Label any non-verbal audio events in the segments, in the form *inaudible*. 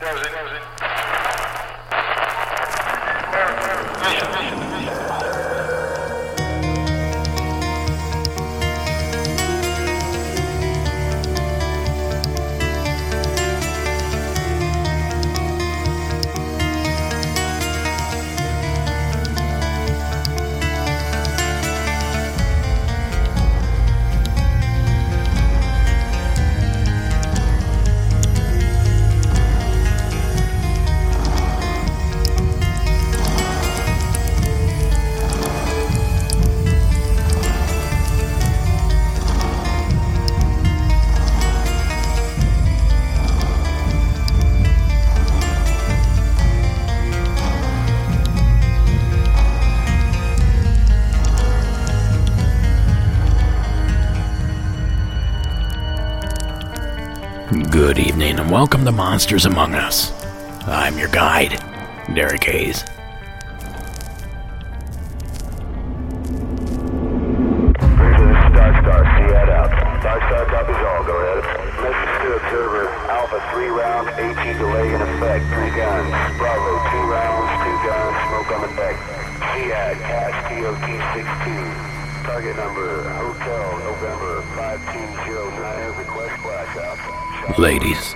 Good to Monsters Among Us. I'm your guide, Derek Hayes. Bridge this is Dark Star. See that out. Dark Star copies all. Go ahead. Message to observer. Alpha 3 round. AT delay in effect. 3 guns. Bravo 2 rounds. 2 guns. Smoke on the deck. SEAD. Cash TOT 62. Target number. Hotel November 5209. Request flash out. Shot- Ladies,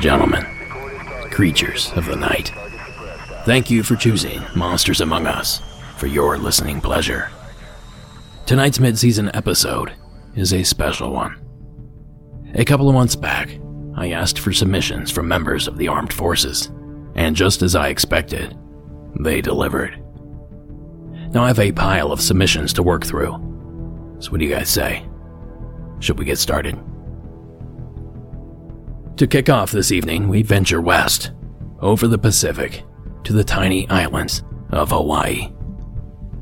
gentlemen, creatures of the night, thank you for choosing Monsters Among Us for your listening pleasure. Tonight's mid season episode is a special one. A couple of months back, I asked for submissions from members of the armed forces, and just as I expected, they delivered. Now I have a pile of submissions to work through. So, what do you guys say? Should we get started? To kick off this evening, we venture west, over the Pacific, to the tiny islands of Hawaii.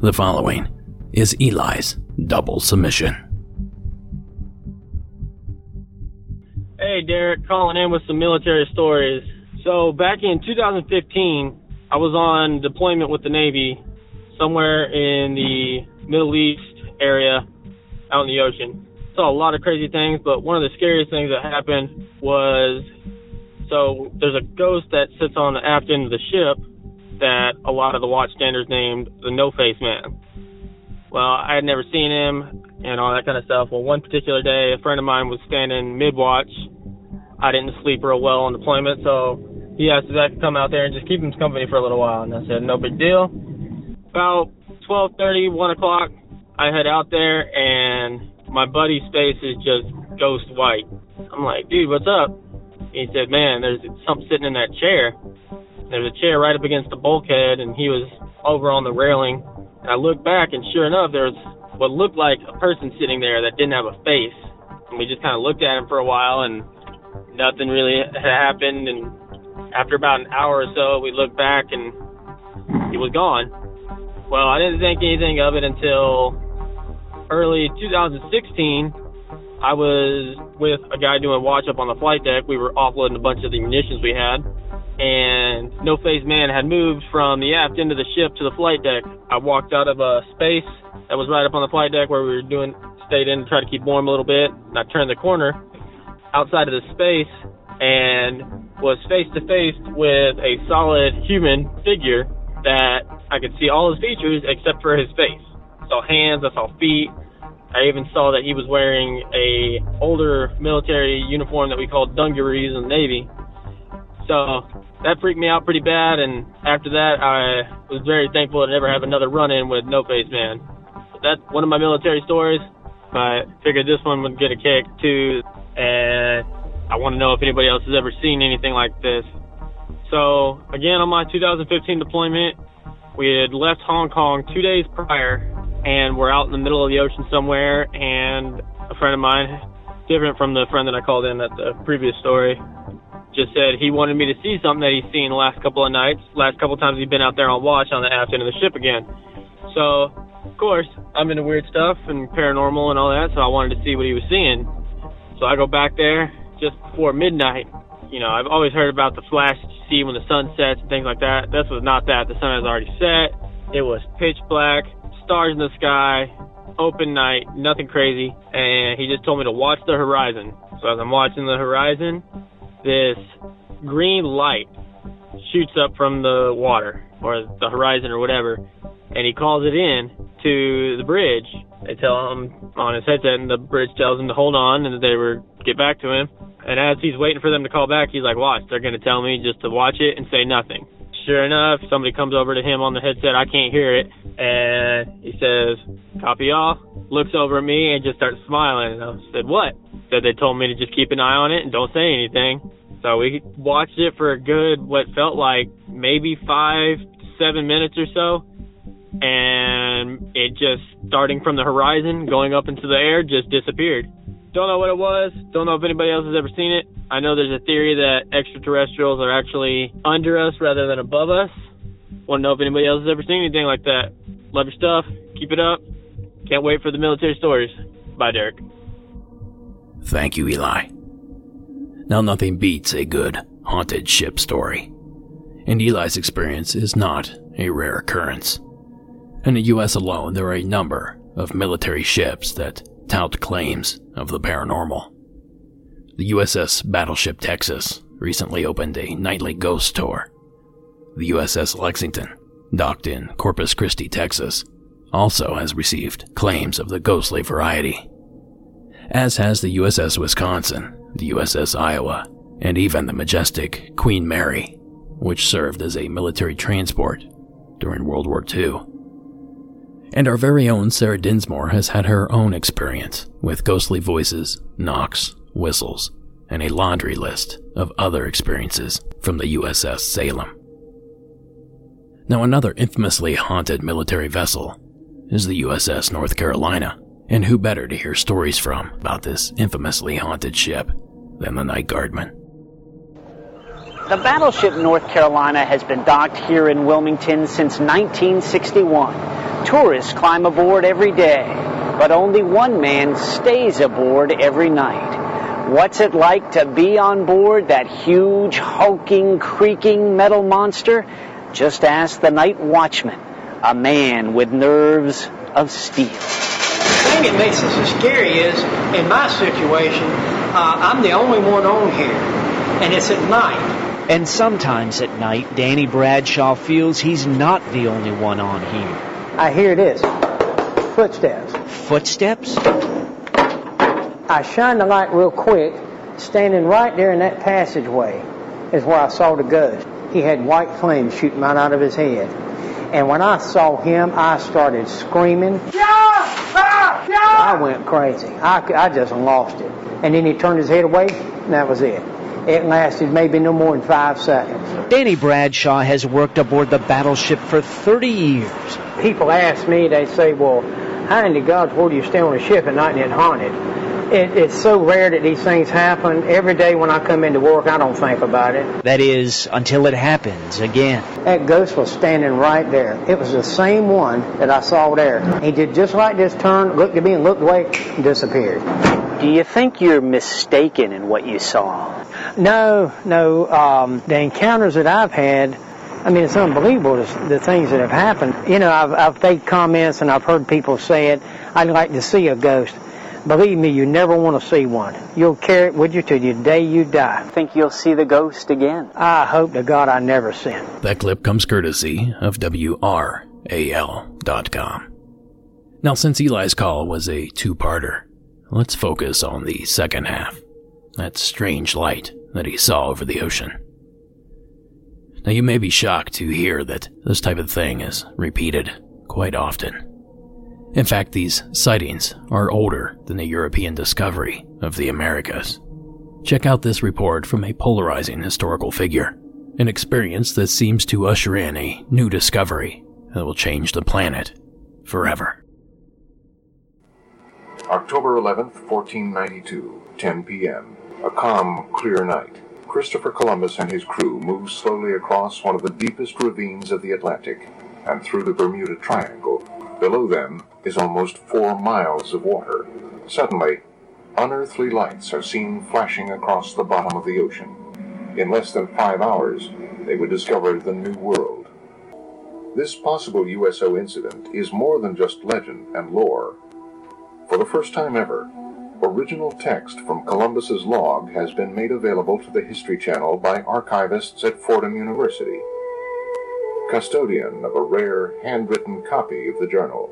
The following is Eli's double submission. Hey, Derek, calling in with some military stories. So, back in 2015, I was on deployment with the Navy somewhere in the Middle East area out in the ocean. Saw a lot of crazy things, but one of the scariest things that happened was so there's a ghost that sits on the aft end of the ship that a lot of the watchstanders named the No Face Man. Well, I had never seen him and all that kind of stuff. Well, one particular day, a friend of mine was standing mid watch. I didn't sleep real well on deployment, so he asked if I could come out there and just keep him company for a little while. And I said, no big deal. About 12:30, 1 o'clock, I head out there, and my buddy's face is just ghost white. I'm like, dude, what's up? He said, man, there's something sitting in that chair. There's a chair right up against the bulkhead, and he was over on the railing. And I looked back, and sure enough, there was what looked like a person sitting there that didn't have a face. And we just kind of looked at him for a while, and nothing really had happened. And after about an hour or so, we looked back, and he was gone. Well, I didn't think anything of it until early 2016. I was with a guy doing watch up on the flight deck. We were offloading a bunch of the munitions we had, and No Face Man had moved from the aft end of the ship to the flight deck. I walked out of a space that was right up on the flight deck where we were doing stayed in to try to keep warm a little bit. And I turned the corner outside of the space and was face to face with a solid human figure that I could see all his features except for his face. I saw hands, I saw feet. I even saw that he was wearing a older military uniform that we called dungarees in the Navy. So that freaked me out pretty bad, and after that, I was very thankful to never have another run-in with No Face Man. That's one of my military stories. But I figured this one would get a kick too, and I want to know if anybody else has ever seen anything like this. So again, on my 2015 deployment, we had left Hong Kong two days prior, and we're out in the middle of the ocean somewhere. And a friend of mine, different from the friend that I called in at the previous story, just said he wanted me to see something that he's seen the last couple of nights. Last couple of times he's been out there on watch on the aft end of the ship again. So, of course, I'm into weird stuff and paranormal and all that, so I wanted to see what he was seeing. So I go back there just before midnight. You know, I've always heard about the flash that you see when the sun sets and things like that. This was not that. The sun has already set. It was pitch black, stars in the sky, open night, nothing crazy. And he just told me to watch the horizon. So as I'm watching the horizon, this green light shoots up from the water or the horizon or whatever, and he calls it in to the bridge. They tell him on his headset, and the bridge tells him to hold on and they were get back to him. And as he's waiting for them to call back, he's like, "Watch, they're gonna tell me just to watch it and say nothing." Sure enough, somebody comes over to him on the headset. I can't hear it, and he says, "Copy all." Looks over at me and just starts smiling. And I said, "What?" Said they told me to just keep an eye on it and don't say anything. So we watched it for a good, what felt like maybe five, seven minutes or so. And it just, starting from the horizon, going up into the air, just disappeared. Don't know what it was. Don't know if anybody else has ever seen it. I know there's a theory that extraterrestrials are actually under us rather than above us. Want to know if anybody else has ever seen anything like that. Love your stuff. Keep it up. Can't wait for the military stories. Bye, Derek. Thank you, Eli. Now, nothing beats a good haunted ship story. And Eli's experience is not a rare occurrence. In the US alone, there are a number of military ships that tout claims of the paranormal. The USS Battleship Texas recently opened a nightly ghost tour. The USS Lexington, docked in Corpus Christi, Texas, also has received claims of the ghostly variety. As has the USS Wisconsin, the USS Iowa, and even the majestic Queen Mary, which served as a military transport during World War II. And our very own Sarah Dinsmore has had her own experience with ghostly voices, knocks, whistles, and a laundry list of other experiences from the USS Salem. Now, another infamously haunted military vessel is the USS North Carolina, and who better to hear stories from about this infamously haunted ship than the night guardman? The battleship North Carolina has been docked here in Wilmington since 1961. Tourists climb aboard every day, but only one man stays aboard every night. What's it like to be on board that huge, hulking, creaking metal monster? Just ask the night watchman, a man with nerves of steel. The thing that makes this so scary is, in my situation, uh, I'm the only one on here, and it's at night. And sometimes at night, Danny Bradshaw feels he's not the only one on here. I hear this footsteps. Footsteps? I shined the light real quick. Standing right there in that passageway is where I saw the ghost. He had white flames shooting right out of his head. And when I saw him, I started screaming. Yeah! Ah! Yeah! I went crazy. I, I just lost it. And then he turned his head away, and that was it. It lasted maybe no more than five seconds. Danny Bradshaw has worked aboard the battleship for 30 years. People ask me, they say, well, how in the God's world do you stay on a ship at night and it's haunted? It, it's so rare that these things happen. Every day when I come into work, I don't think about it. That is, until it happens again. That ghost was standing right there. It was the same one that I saw there. He did just like this turn, looked at me and looked away, and disappeared. Do you think you're mistaken in what you saw? No, no. Um, the encounters that I've had, I mean, it's unbelievable the, the things that have happened. You know, I've, I've made comments and I've heard people say it. I'd like to see a ghost. Believe me, you never want to see one. You'll carry it with you till the day you die. Think you'll see the ghost again? I hope to God I never see him. That clip comes courtesy of WRAL.com. Now, since Eli's call was a two parter, let's focus on the second half that strange light that he saw over the ocean. Now, you may be shocked to hear that this type of thing is repeated quite often. In fact, these sightings are older than the European discovery of the Americas. Check out this report from a polarizing historical figure, an experience that seems to usher in a new discovery that will change the planet forever. October 11th, 1492, 10 p.m. A calm, clear night. Christopher Columbus and his crew moved slowly across one of the deepest ravines of the Atlantic and through the Bermuda Triangle. Below them is almost four miles of water. Suddenly, unearthly lights are seen flashing across the bottom of the ocean. In less than five hours, they would discover the New World. This possible USO incident is more than just legend and lore. For the first time ever, original text from Columbus's log has been made available to the History Channel by archivists at Fordham University, custodian of a rare handwritten copy of the journal.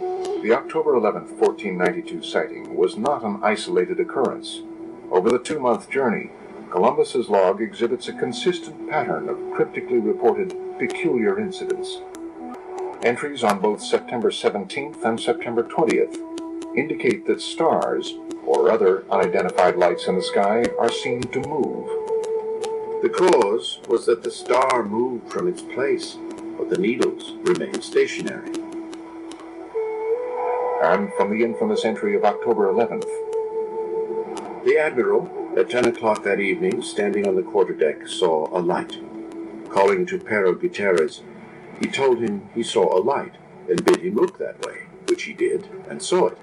The October 11, 1492 sighting was not an isolated occurrence. Over the two month journey, Columbus's log exhibits a consistent pattern of cryptically reported peculiar incidents. Entries on both September 17th and September 20th indicate that stars or other unidentified lights in the sky are seen to move. The cause was that the star moved from its place, but the needles remained stationary. And from the infamous entry of October 11th, The Admiral, at 10 o'clock that evening, standing on the quarterdeck, saw a light. Calling to Pero Gutierrez, he told him he saw a light and bid him look that way, which he did and saw it.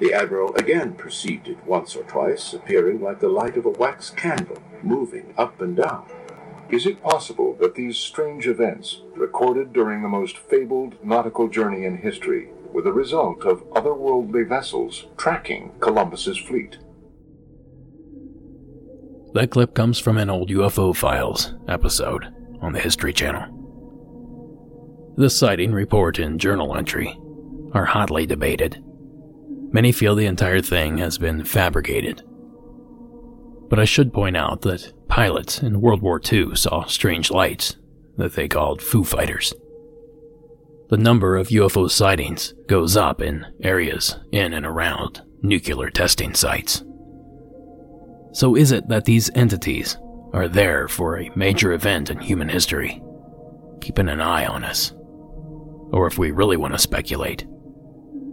The Admiral again perceived it once or twice, appearing like the light of a wax candle, moving up and down. is it possible that these strange events, recorded during the most fabled nautical journey in history, were the result of otherworldly vessels tracking Columbus's fleet? That clip comes from an old UFO Files episode on the History Channel. The sighting report and journal entry are hotly debated. Many feel the entire thing has been fabricated. But I should point out that pilots in World War II saw strange lights that they called Foo Fighters. The number of UFO sightings goes up in areas in and around nuclear testing sites. So, is it that these entities are there for a major event in human history, keeping an eye on us? Or if we really want to speculate,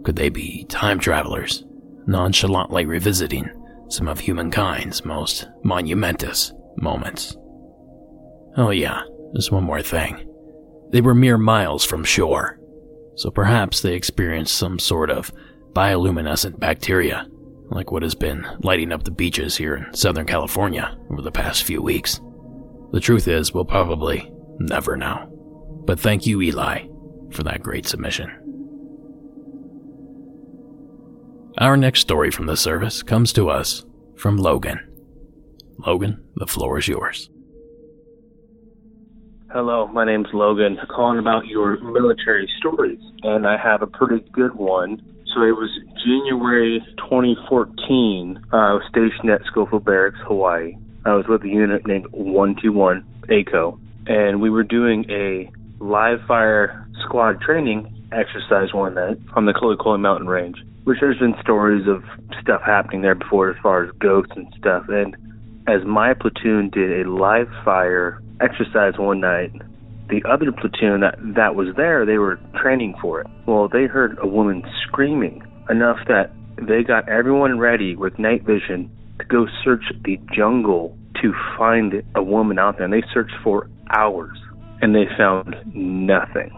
could they be time travelers, nonchalantly revisiting some of humankind's most monumentous moments? Oh, yeah, there's one more thing. They were mere miles from shore, so perhaps they experienced some sort of bioluminescent bacteria, like what has been lighting up the beaches here in Southern California over the past few weeks. The truth is, we'll probably never know. But thank you, Eli, for that great submission. Our next story from the service comes to us from Logan. Logan, the floor is yours. Hello, my name's Logan. Calling about your military stories, and I have a pretty good one. So it was January 2014. Uh, I was stationed at Schofield Barracks, Hawaii. I was with a unit named 121 ACO, and we were doing a live fire squad training exercise one night on the Kolekole Mountain Range. Which there's been stories of stuff happening there before, as far as ghosts and stuff. And as my platoon did a live fire exercise one night, the other platoon that that was there, they were training for it. Well, they heard a woman screaming enough that they got everyone ready with night vision to go search the jungle to find a woman out there. And they searched for hours and they found nothing.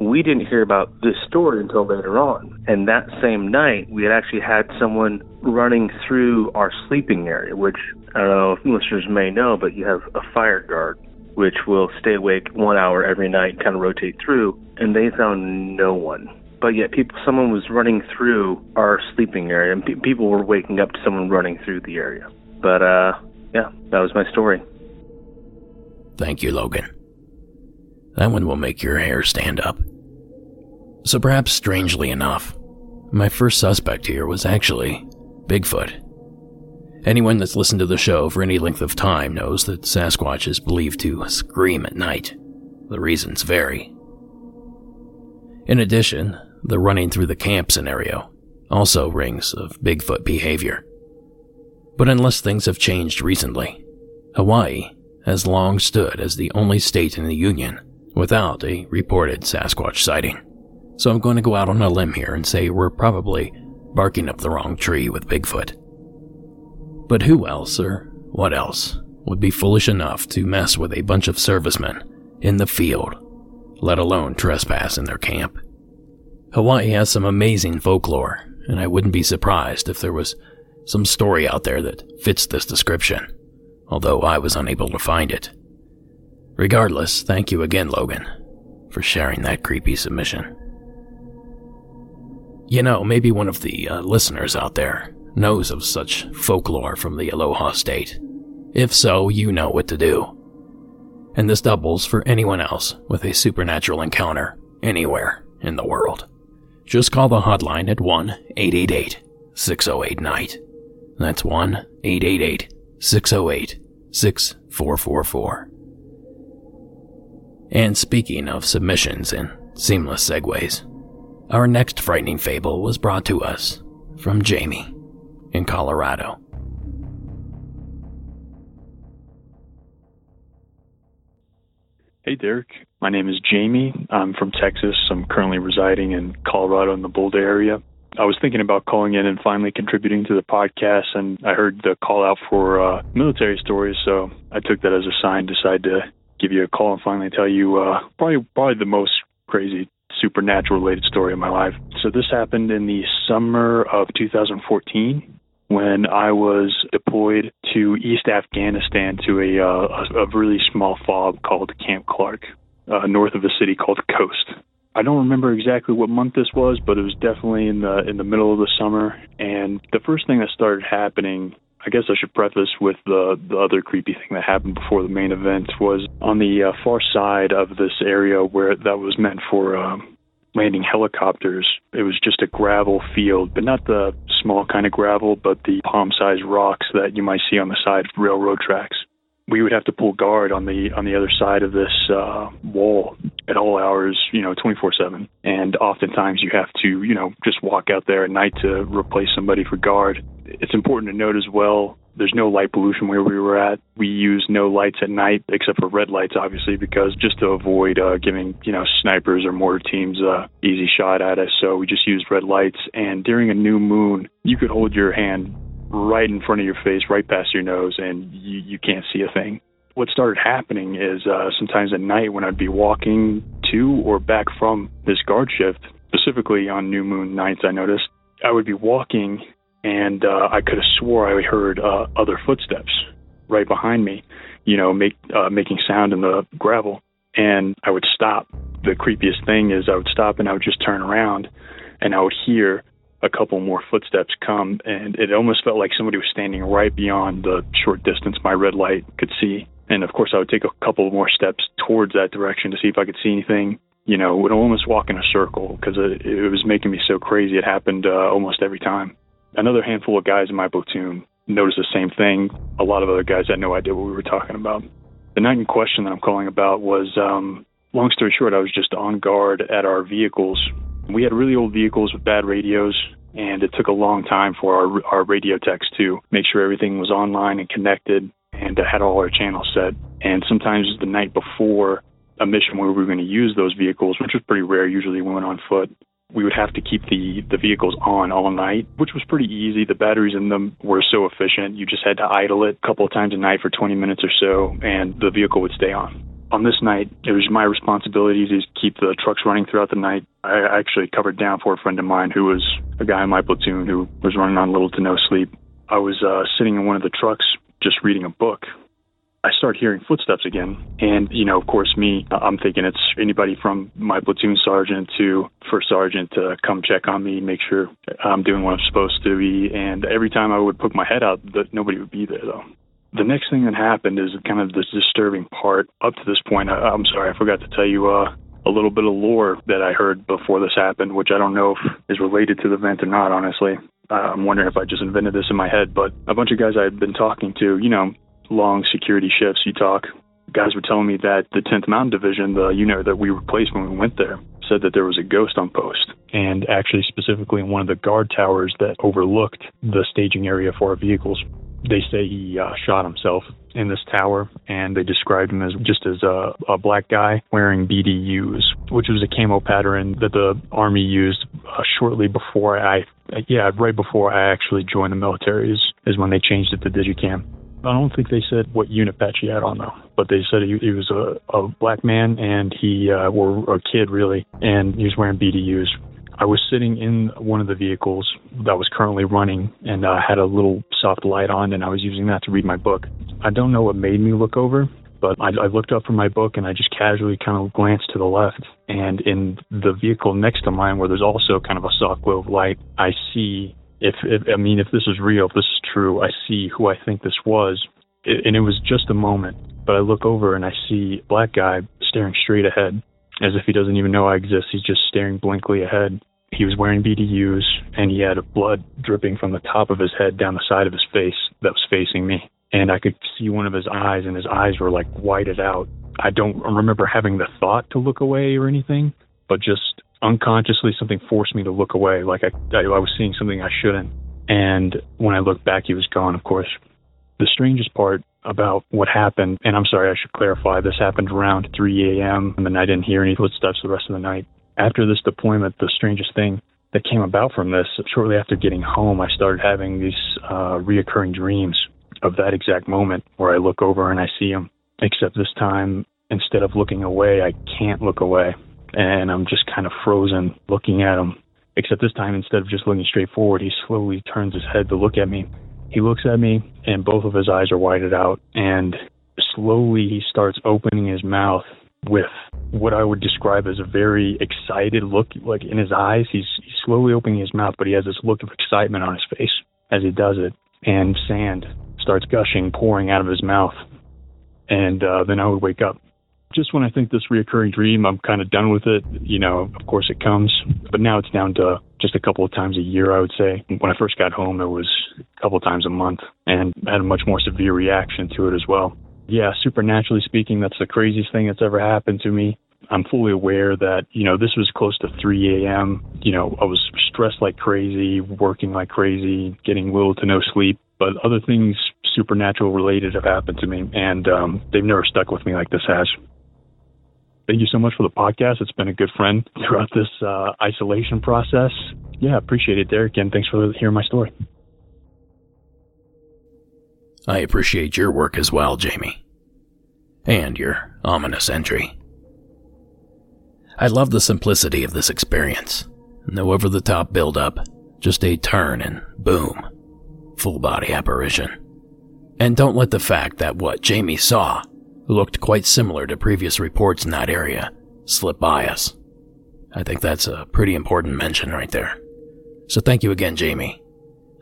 We didn't hear about this story until later on. And that same night, we had actually had someone running through our sleeping area, which I don't know if listeners may know, but you have a fire guard which will stay awake one hour every night, and kind of rotate through, and they found no one. But yet, people, someone was running through our sleeping area, and pe- people were waking up to someone running through the area. But uh, yeah, that was my story. Thank you, Logan. That one will make your hair stand up. So perhaps strangely enough, my first suspect here was actually Bigfoot. Anyone that's listened to the show for any length of time knows that Sasquatch is believed to scream at night. The reasons vary. In addition, the running through the camp scenario also rings of Bigfoot behavior. But unless things have changed recently, Hawaii has long stood as the only state in the Union without a reported Sasquatch sighting. So I'm going to go out on a limb here and say we're probably barking up the wrong tree with Bigfoot. But who else, or what else, would be foolish enough to mess with a bunch of servicemen in the field, let alone trespass in their camp? Hawaii has some amazing folklore, and I wouldn't be surprised if there was some story out there that fits this description, although I was unable to find it. Regardless, thank you again, Logan, for sharing that creepy submission. You know, maybe one of the uh, listeners out there knows of such folklore from the Aloha State. If so, you know what to do. And this doubles for anyone else with a supernatural encounter anywhere in the world. Just call the hotline at 1 888 608 Night. That's 1 888 608 6444. And speaking of submissions and seamless segues, our next frightening fable was brought to us from Jamie in Colorado. Hey, Derek. My name is Jamie. I'm from Texas. I'm currently residing in Colorado in the Boulder area. I was thinking about calling in and finally contributing to the podcast, and I heard the call out for uh, military stories, so I took that as a sign, decided to give you a call and finally tell you uh, probably probably the most crazy supernatural related story of my life. So this happened in the summer of 2014 when I was deployed to East Afghanistan to a uh, a, really small FOB called Camp Clark, uh, north of a city called Khost. I don't remember exactly what month this was, but it was definitely in the in the middle of the summer. And the first thing that started happening, I guess I should preface with the the other creepy thing that happened before the main event was on the uh, far side of this area where that was meant for um, landing helicopters. It was just a gravel field, but not the small kind of gravel, but the palm-sized rocks that you might see on the side of railroad tracks we would have to pull guard on the on the other side of this uh, wall at all hours, you know, 24/7. And oftentimes you have to, you know, just walk out there at night to replace somebody for guard. It's important to note as well. There's no light pollution where we were at. We use no lights at night except for red lights, obviously, because just to avoid uh, giving you know snipers or mortar teams uh, easy shot at us. So we just used red lights. And during a new moon, you could hold your hand right in front of your face, right past your nose, and you, you can't see a thing. What started happening is uh, sometimes at night when I'd be walking to or back from this guard shift, specifically on new moon nights, I noticed I would be walking and uh, I could have swore I heard uh, other footsteps right behind me, you know, make uh, making sound in the gravel, and I would stop. The creepiest thing is I would stop and I would just turn around, and I would hear a couple more footsteps come, and it almost felt like somebody was standing right beyond the short distance my red light could see. And of course, I would take a couple more steps towards that direction to see if I could see anything. You know, would almost walk in a circle because it, it was making me so crazy. It happened uh, almost every time. Another handful of guys in my platoon noticed the same thing. A lot of other guys had no idea what we were talking about. The night in question that I'm calling about was, um, long story short, I was just on guard at our vehicles we had really old vehicles with bad radios, and it took a long time for our our radio techs to make sure everything was online and connected and had all our channels set. And sometimes the night before a mission where we were going to use those vehicles, which was pretty rare, usually we went on foot, we would have to keep the the vehicles on all night, which was pretty easy. The batteries in them were so efficient. You just had to idle it a couple of times a night for 20 minutes or so, and the vehicle would stay on on this night, it was my responsibility to keep the trucks running throughout the night. I actually covered down for a friend of mine who was a guy in my platoon who was running on little to no sleep. I was uh, sitting in one of the trucks just reading a book. I start hearing footsteps again. And, you know, of course, me, I'm thinking it's anybody from my platoon sergeant to first sergeant to come check on me, make sure I'm doing what I'm supposed to be. And every time I would put my head out, that nobody would be there, though. The next thing that happened is kind of this disturbing part. Up to this point, I, am sorry, I forgot to tell you uh, a little bit of lore that I heard before this happened, which I don't know if is related to the event or not, honestly. Uh, I'm wondering if I just invented this in my head, but a bunch of guys I had been talking to, you know, long security shifts, you talk, guys were telling me that the 10th Mountain Division, the unit that we replaced when we went there, said that there was a ghost on post. And actually, specifically in one of the guard towers that overlooked the staging area for our vehicles, they say he uh, shot himself in this tower, and they described him as just as a, a black guy wearing BDUs, which was a camo pattern that the army used uh, shortly before I, yeah, right before I actually joined the military is, is when they changed it to Digicam. I don't think they said what unit patch he had on though, but they said he, he was a, a black man and he uh, or a kid really, and he was wearing BDUs. I was sitting in one of the vehicles that was currently running and uh, had a little soft light on, and I was using that to read my book. I don't know what made me look over, but I, I looked up from my book and I just casually kind of glanced to the left. And in the vehicle next to mine, where there's also kind of a soft glow of light, I see if, if I mean if this is real, if this is true, I see who I think this was, it, and it was just a moment. But I look over and I see a black guy staring straight ahead, as if he doesn't even know I exist. He's just staring blankly ahead. He was wearing BDUs, and he had blood dripping from the top of his head down the side of his face that was facing me. And I could see one of his eyes, and his eyes were like whited out. I don't remember having the thought to look away or anything, but just unconsciously something forced me to look away, like I, I was seeing something I shouldn't. And when I looked back, he was gone, of course. The strangest part about what happened, and I'm sorry, I should clarify, this happened around 3 a.m. and then I didn't hear any footsteps the rest of the night. After this deployment, the strangest thing that came about from this, shortly after getting home, I started having these uh, reoccurring dreams of that exact moment where I look over and I see him. Except this time, instead of looking away, I can't look away. And I'm just kind of frozen looking at him. Except this time, instead of just looking straight forward, he slowly turns his head to look at me. He looks at me, and both of his eyes are whited out. And slowly, he starts opening his mouth with what I would describe as a very excited look, like in his eyes. He's, he's slowly opening his mouth, but he has this look of excitement on his face as he does it. And sand starts gushing, pouring out of his mouth. And uh, then I would wake up. Just when I think this reoccurring dream, I'm kind of done with it. You know, of course it comes, but now it's down to just a couple of times a year, I would say. When I first got home, it was a couple of times a month, and I had a much more severe reaction to it as well yeah, supernaturally speaking, that's the craziest thing that's ever happened to me. I'm fully aware that, you know, this was close to 3 a.m. You know, I was stressed like crazy, working like crazy, getting little to no sleep. But other things supernatural related have happened to me, and um, they've never stuck with me like this has. Thank you so much for the podcast. It's been a good friend throughout this uh, isolation process. Yeah, appreciate it, Derek, and thanks for hearing my story. I appreciate your work as well, Jamie. And your ominous entry. I love the simplicity of this experience. No over the top build up, just a turn and boom. Full body apparition. And don't let the fact that what Jamie saw looked quite similar to previous reports in that area slip by us. I think that's a pretty important mention right there. So thank you again, Jamie,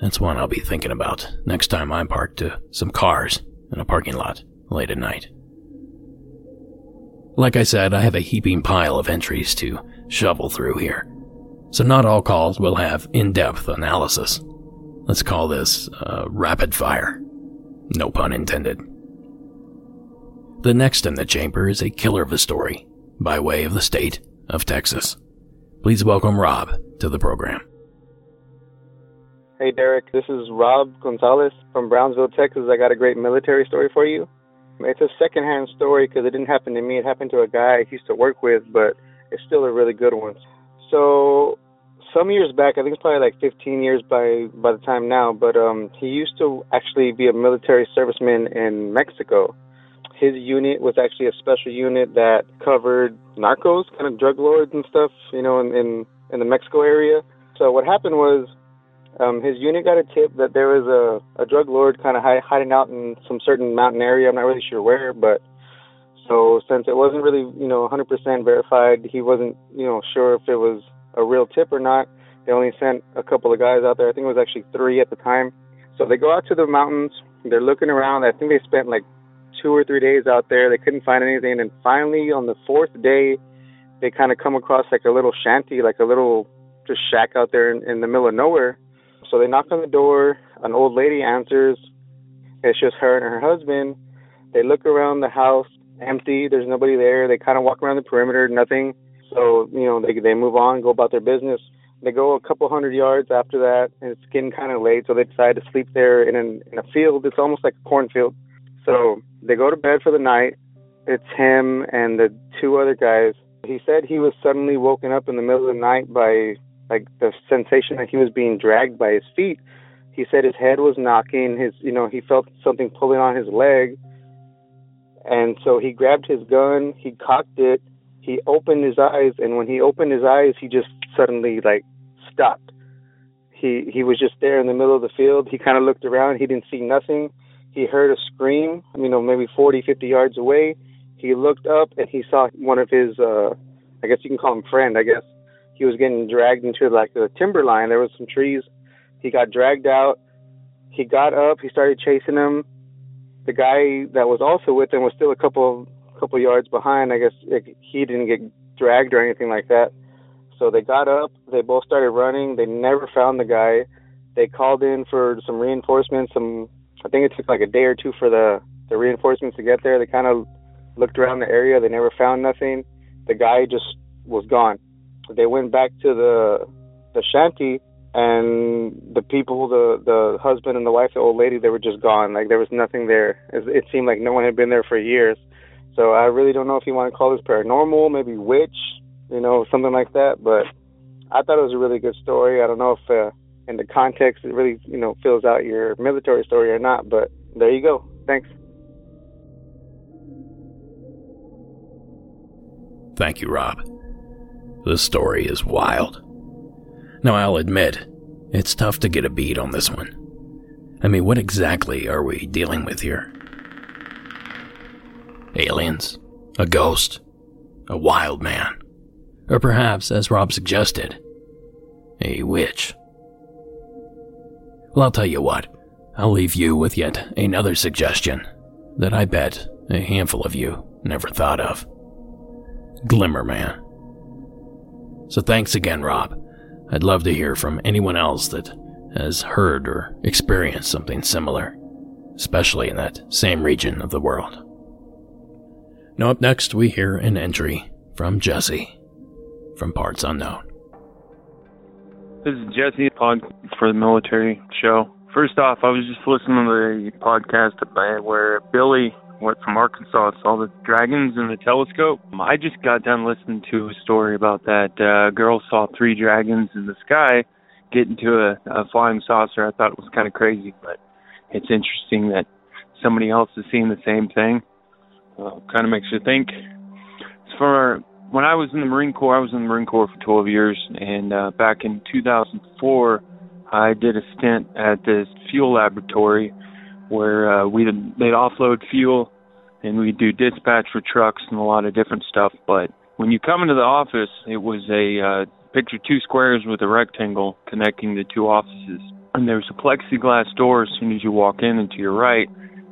that's one I'll be thinking about next time I'm parked to some cars in a parking lot late at night. Like I said, I have a heaping pile of entries to shovel through here, so not all calls will have in depth analysis. Let's call this uh, rapid fire. No pun intended. The next in the chamber is a killer of a story, by way of the state of Texas. Please welcome Rob to the program. Hey, Derek. This is Rob Gonzalez from Brownsville, Texas. I got a great military story for you. It's a secondhand story because it didn't happen to me. It happened to a guy I used to work with, but it's still a really good one. So, some years back, I think it's probably like 15 years by by the time now, but um, he used to actually be a military serviceman in Mexico. His unit was actually a special unit that covered narcos, kind of drug lords and stuff, you know, in in, in the Mexico area. So what happened was um, his unit got a tip that there was a, a drug lord kind of hi- hiding out in some certain mountain area. I'm not really sure where, but so since it wasn't really, you know, 100% verified, he wasn't, you know, sure if it was a real tip or not. They only sent a couple of guys out there. I think it was actually three at the time. So they go out to the mountains. They're looking around. I think they spent like two or three days out there. They couldn't find anything. And finally, on the fourth day, they kind of come across like a little shanty, like a little just shack out there in, in the middle of nowhere so they knock on the door. An old lady answers. It's just her and her husband. They look around the house, empty. There's nobody there. They kind of walk around the perimeter, nothing. So you know they they move on, go about their business. They go a couple hundred yards after that, and it's getting kind of late, so they decide to sleep there in an, in a field. It's almost like a cornfield. So they go to bed for the night. It's him and the two other guys. He said he was suddenly woken up in the middle of the night by like the sensation that he was being dragged by his feet. He said his head was knocking, his you know, he felt something pulling on his leg. And so he grabbed his gun, he cocked it, he opened his eyes and when he opened his eyes he just suddenly like stopped. He he was just there in the middle of the field. He kind of looked around, he didn't see nothing. He heard a scream, you know, maybe 40, 50 yards away. He looked up and he saw one of his uh I guess you can call him friend, I guess he was getting dragged into like the timber line. There was some trees He got dragged out. He got up. He started chasing him. The guy that was also with him was still a couple couple yards behind. I guess he didn't get dragged or anything like that. So they got up. They both started running. They never found the guy. They called in for some reinforcements. Some I think it took like a day or two for the the reinforcements to get there. They kind of looked around the area. They never found nothing. The guy just was gone. They went back to the the shanty and the people, the the husband and the wife, the old lady, they were just gone. Like there was nothing there. It, it seemed like no one had been there for years. So I really don't know if you want to call this paranormal, maybe witch, you know, something like that. But I thought it was a really good story. I don't know if uh, in the context it really, you know, fills out your military story or not. But there you go. Thanks. Thank you, Rob. This story is wild. Now, I'll admit, it's tough to get a beat on this one. I mean, what exactly are we dealing with here? Aliens? A ghost? A wild man? Or perhaps, as Rob suggested, a witch? Well, I'll tell you what, I'll leave you with yet another suggestion that I bet a handful of you never thought of Glimmer Man. So thanks again, Rob. I'd love to hear from anyone else that has heard or experienced something similar, especially in that same region of the world. Now, up next, we hear an entry from Jesse from Parts Unknown. This is Jesse pod for the military show. First off, I was just listening to the podcast where Billy went from Arkansas saw the dragons in the telescope. I just got done listening to a story about that uh, girl saw three dragons in the sky get into a, a flying saucer. I thought it was kind of crazy, but it's interesting that somebody else is seeing the same thing. Uh, kind of makes you think. As for when I was in the Marine Corps, I was in the Marine Corps for 12 years, and uh, back in 2004, I did a stint at this fuel laboratory where uh, we'd they'd offload fuel and we'd do dispatch for trucks and a lot of different stuff. But when you come into the office, it was a uh, picture two squares with a rectangle connecting the two offices, and there's a plexiglass door as soon as you walk in and to your right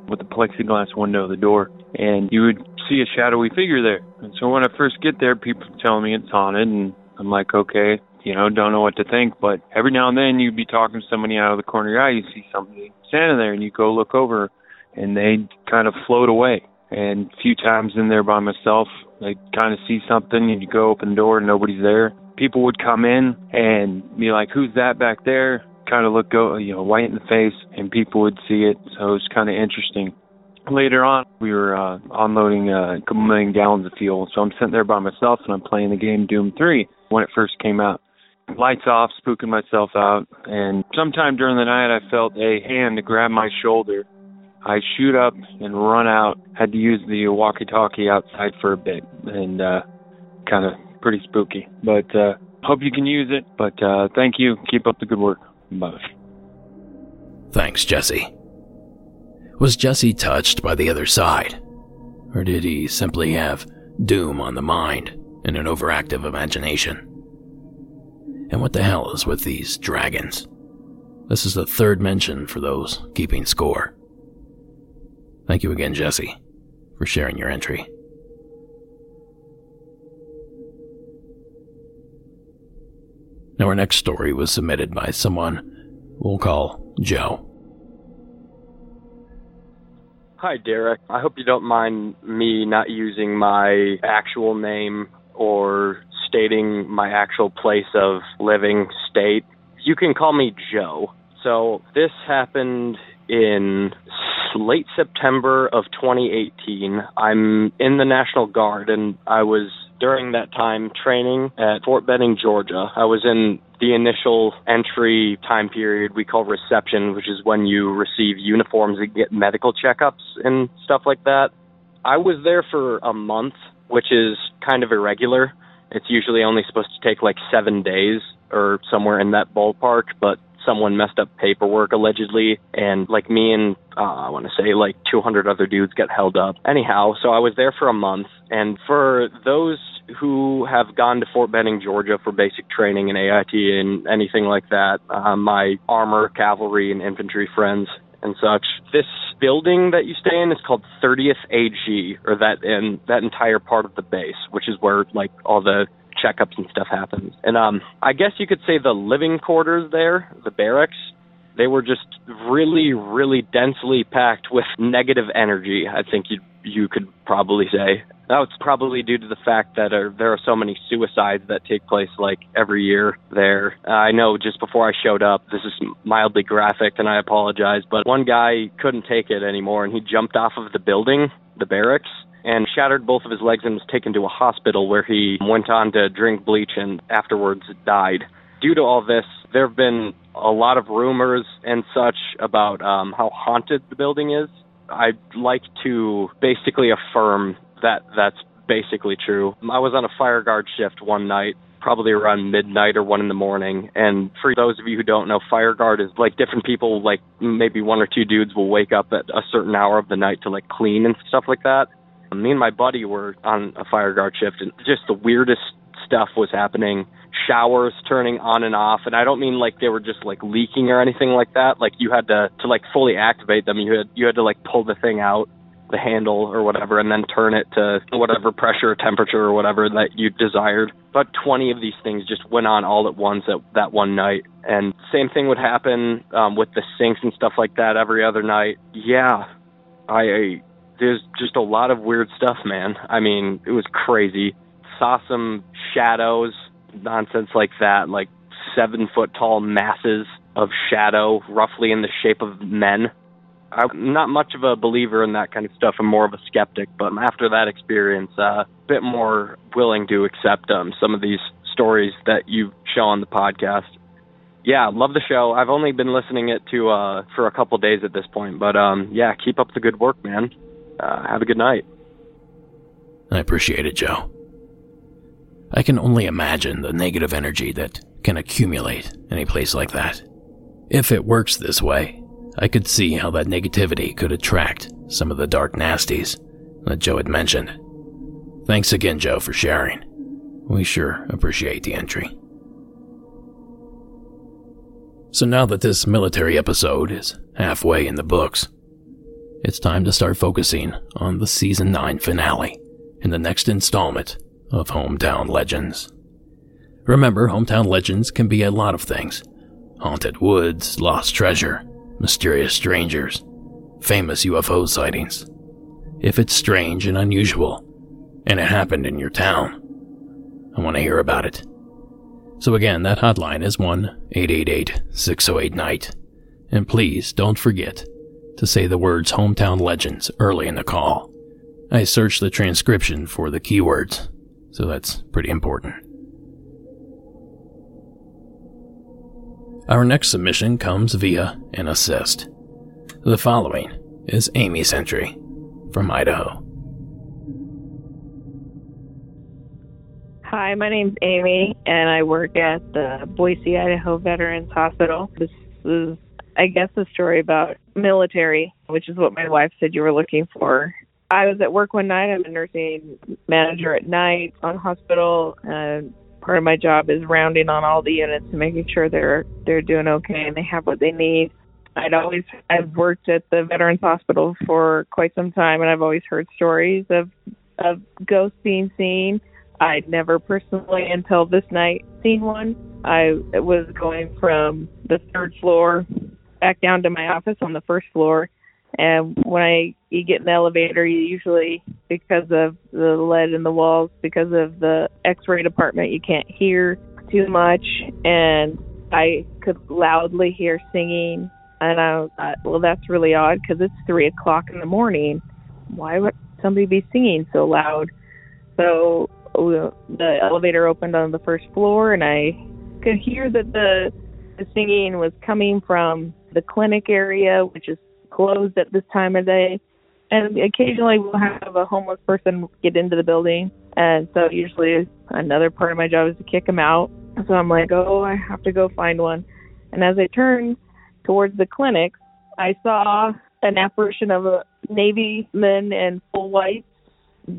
with a plexiglass window of the door, and you would see a shadowy figure there. And so when I first get there, people tell me it's haunted, and I'm like, okay, you know, don't know what to think. But every now and then you'd be talking to somebody out of the corner of your eye, you see somebody standing there, and you go look over, and they kind of float away. And a few times in there by myself, I kind of see something, and you go open the door, and nobody's there. People would come in and be like, "Who's that back there?" Kind of look, go, you know, white in the face, and people would see it. So it was kind of interesting. Later on, we were uh, unloading uh, a couple million gallons of fuel, so I'm sitting there by myself and I'm playing the game Doom 3 when it first came out lights off, spooking myself out, and sometime during the night I felt a hand grab my shoulder. I shoot up and run out. Had to use the walkie-talkie outside for a bit, and uh, kind of pretty spooky. But uh, hope you can use it. But uh, thank you. Keep up the good work. Bye. Thanks, Jesse. Was Jesse touched by the other side? Or did he simply have doom on the mind and an overactive imagination? And what the hell is with these dragons? This is the third mention for those keeping score. Thank you again, Jesse, for sharing your entry. Now, our next story was submitted by someone we'll call Joe. Hi, Derek. I hope you don't mind me not using my actual name or stating my actual place of living state. You can call me Joe. So this happened in late September of 2018. I'm in the National Guard and I was during that time training at Fort Benning, Georgia. I was in the initial entry time period we call reception, which is when you receive uniforms and get medical checkups and stuff like that. I was there for a month, which is kind of irregular. It's usually only supposed to take like seven days or somewhere in that ballpark, but someone messed up paperwork allegedly, and like me and uh, I want to say like 200 other dudes got held up. Anyhow, so I was there for a month, and for those who have gone to Fort Benning, Georgia for basic training in AIT and anything like that, uh, my armor, cavalry, and infantry friends and such. This building that you stay in is called 30th AG, or that and that entire part of the base, which is where like all the checkups and stuff happens. And um, I guess you could say the living quarters there, the barracks, they were just really, really densely packed with *laughs* negative energy. I think you you could probably say that's probably due to the fact that there are so many suicides that take place like every year there. Uh, I know just before I showed up, this is mildly graphic and I apologize, but one guy couldn't take it anymore and he jumped off of the building, the barracks, and shattered both of his legs and was taken to a hospital where he went on to drink bleach and afterwards died. Due to all this, there have been a lot of rumors and such about um, how haunted the building is. I'd like to basically affirm that that's basically true. I was on a fire guard shift one night probably around midnight or one in the morning. And for those of you who don't know, fire guard is like different people, like maybe one or two dudes will wake up at a certain hour of the night to like clean and stuff like that. Me and my buddy were on a fire guard shift, and just the weirdest stuff was happening. Showers turning on and off, and I don't mean like they were just like leaking or anything like that. Like you had to to like fully activate them. You had you had to like pull the thing out the handle or whatever and then turn it to whatever pressure or temperature or whatever that you desired. But 20 of these things just went on all at once at that one night. And same thing would happen um, with the sinks and stuff like that every other night. Yeah, I, I there's just a lot of weird stuff, man. I mean, it was crazy. Saw some shadows, nonsense like that, like seven foot tall masses of shadow, roughly in the shape of men I'm not much of a believer in that kind of stuff. I'm more of a skeptic, but after that experience, uh, a bit more willing to accept um, some of these stories that you show on the podcast. Yeah, love the show. I've only been listening it to uh, for a couple days at this point, but um, yeah, keep up the good work, man. Uh, have a good night. I appreciate it, Joe. I can only imagine the negative energy that can accumulate in a place like that. If it works this way, I could see how that negativity could attract some of the dark nasties that Joe had mentioned. Thanks again, Joe, for sharing. We sure appreciate the entry. So now that this military episode is halfway in the books, it's time to start focusing on the season 9 finale in the next installment of Hometown Legends. Remember, Hometown Legends can be a lot of things haunted woods, lost treasure, mysterious strangers, famous UFO sightings. If it's strange and unusual, and it happened in your town, I want to hear about it. So again, that hotline is 1-888-608-NIGHT. And please don't forget to say the words hometown legends early in the call. I searched the transcription for the keywords, so that's pretty important. Our next submission comes via an assist. The following is Amy's entry from Idaho. Hi, my name's Amy, and I work at the Boise, Idaho Veterans Hospital. This is, I guess, a story about military, which is what my wife said you were looking for. I was at work one night. I'm a nursing manager at night on hospital, and part of my job is rounding on all the units and making sure they're they're doing okay and they have what they need. I'd always I've worked at the Veterans Hospital for quite some time and I've always heard stories of of ghosts being seen. I'd never personally until this night seen one. I was going from the third floor back down to my office on the first floor and when I you get in the elevator, you usually because of the lead in the walls, because of the X-ray department, you can't hear too much, and I could loudly hear singing, and I thought, well, that's really odd because it's three o'clock in the morning. Why would somebody be singing so loud? So the elevator opened on the first floor, and I could hear that the the singing was coming from the clinic area, which is closed at this time of day. And occasionally we'll have a homeless person get into the building. And so usually another part of my job is to kick them out. So I'm like, oh, I have to go find one. And as I turned towards the clinic, I saw an apparition of a Navy men in full white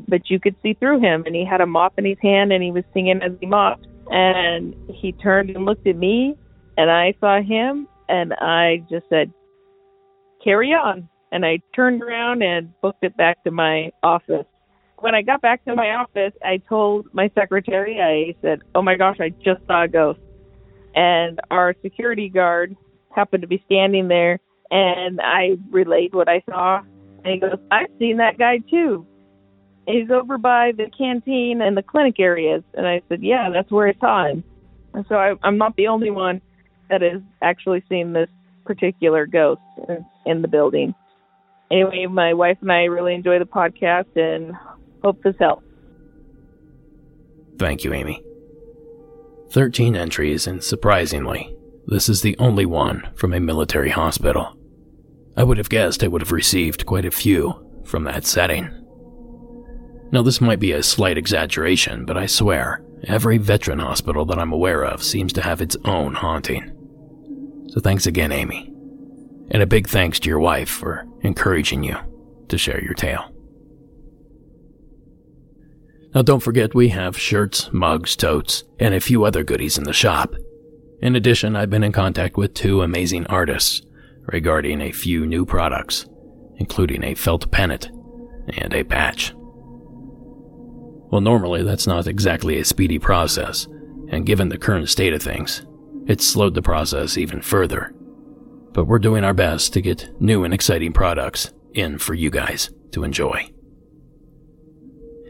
but you could see through him. And he had a mop in his hand, and he was singing as he mopped. And he turned and looked at me, and I saw him, and I just said, "Carry on." And I turned around and booked it back to my office. When I got back to my office, I told my secretary, I said, "Oh my gosh, I just saw a ghost." And our security guard happened to be standing there, and I relayed what I saw. And he goes, "I've seen that guy too." He's over by the canteen and the clinic areas. And I said, Yeah, that's where I saw him. And so I, I'm not the only one that has actually seen this particular ghost in, in the building. Anyway, my wife and I really enjoy the podcast and hope this helps. Thank you, Amy. 13 entries, and surprisingly, this is the only one from a military hospital. I would have guessed I would have received quite a few from that setting. Now, this might be a slight exaggeration, but I swear, every veteran hospital that I'm aware of seems to have its own haunting. So thanks again, Amy. And a big thanks to your wife for encouraging you to share your tale. Now, don't forget we have shirts, mugs, totes, and a few other goodies in the shop. In addition, I've been in contact with two amazing artists regarding a few new products, including a felt pennant and a patch. Well, normally that's not exactly a speedy process, and given the current state of things, it's slowed the process even further. But we're doing our best to get new and exciting products in for you guys to enjoy.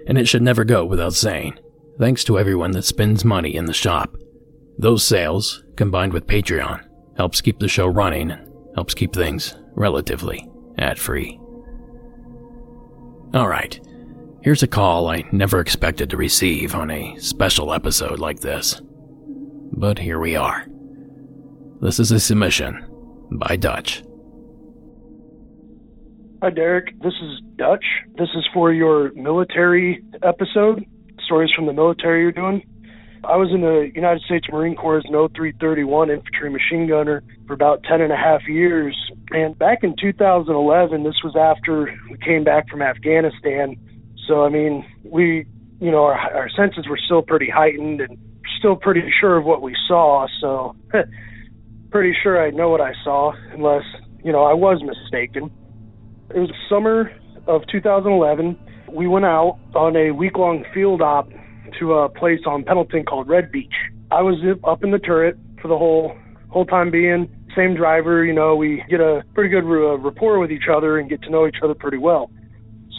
And it should never go without saying, thanks to everyone that spends money in the shop. Those sales, combined with Patreon, helps keep the show running and helps keep things relatively ad free. Alright, Here's a call I never expected to receive on a special episode like this. But here we are. This is a submission by Dutch. Hi, Derek. This is Dutch. This is for your military episode, stories from the military you're doing. I was in the United States Marine Corps as an 0331 infantry machine gunner for about 10 and a half years. And back in 2011, this was after we came back from Afghanistan so I mean, we, you know, our, our senses were still pretty heightened and still pretty sure of what we saw. So *laughs* pretty sure I know what I saw, unless you know I was mistaken. It was summer of 2011. We went out on a week-long field op to a place on Pendleton called Red Beach. I was up in the turret for the whole whole time being. Same driver, you know, we get a pretty good rapport with each other and get to know each other pretty well.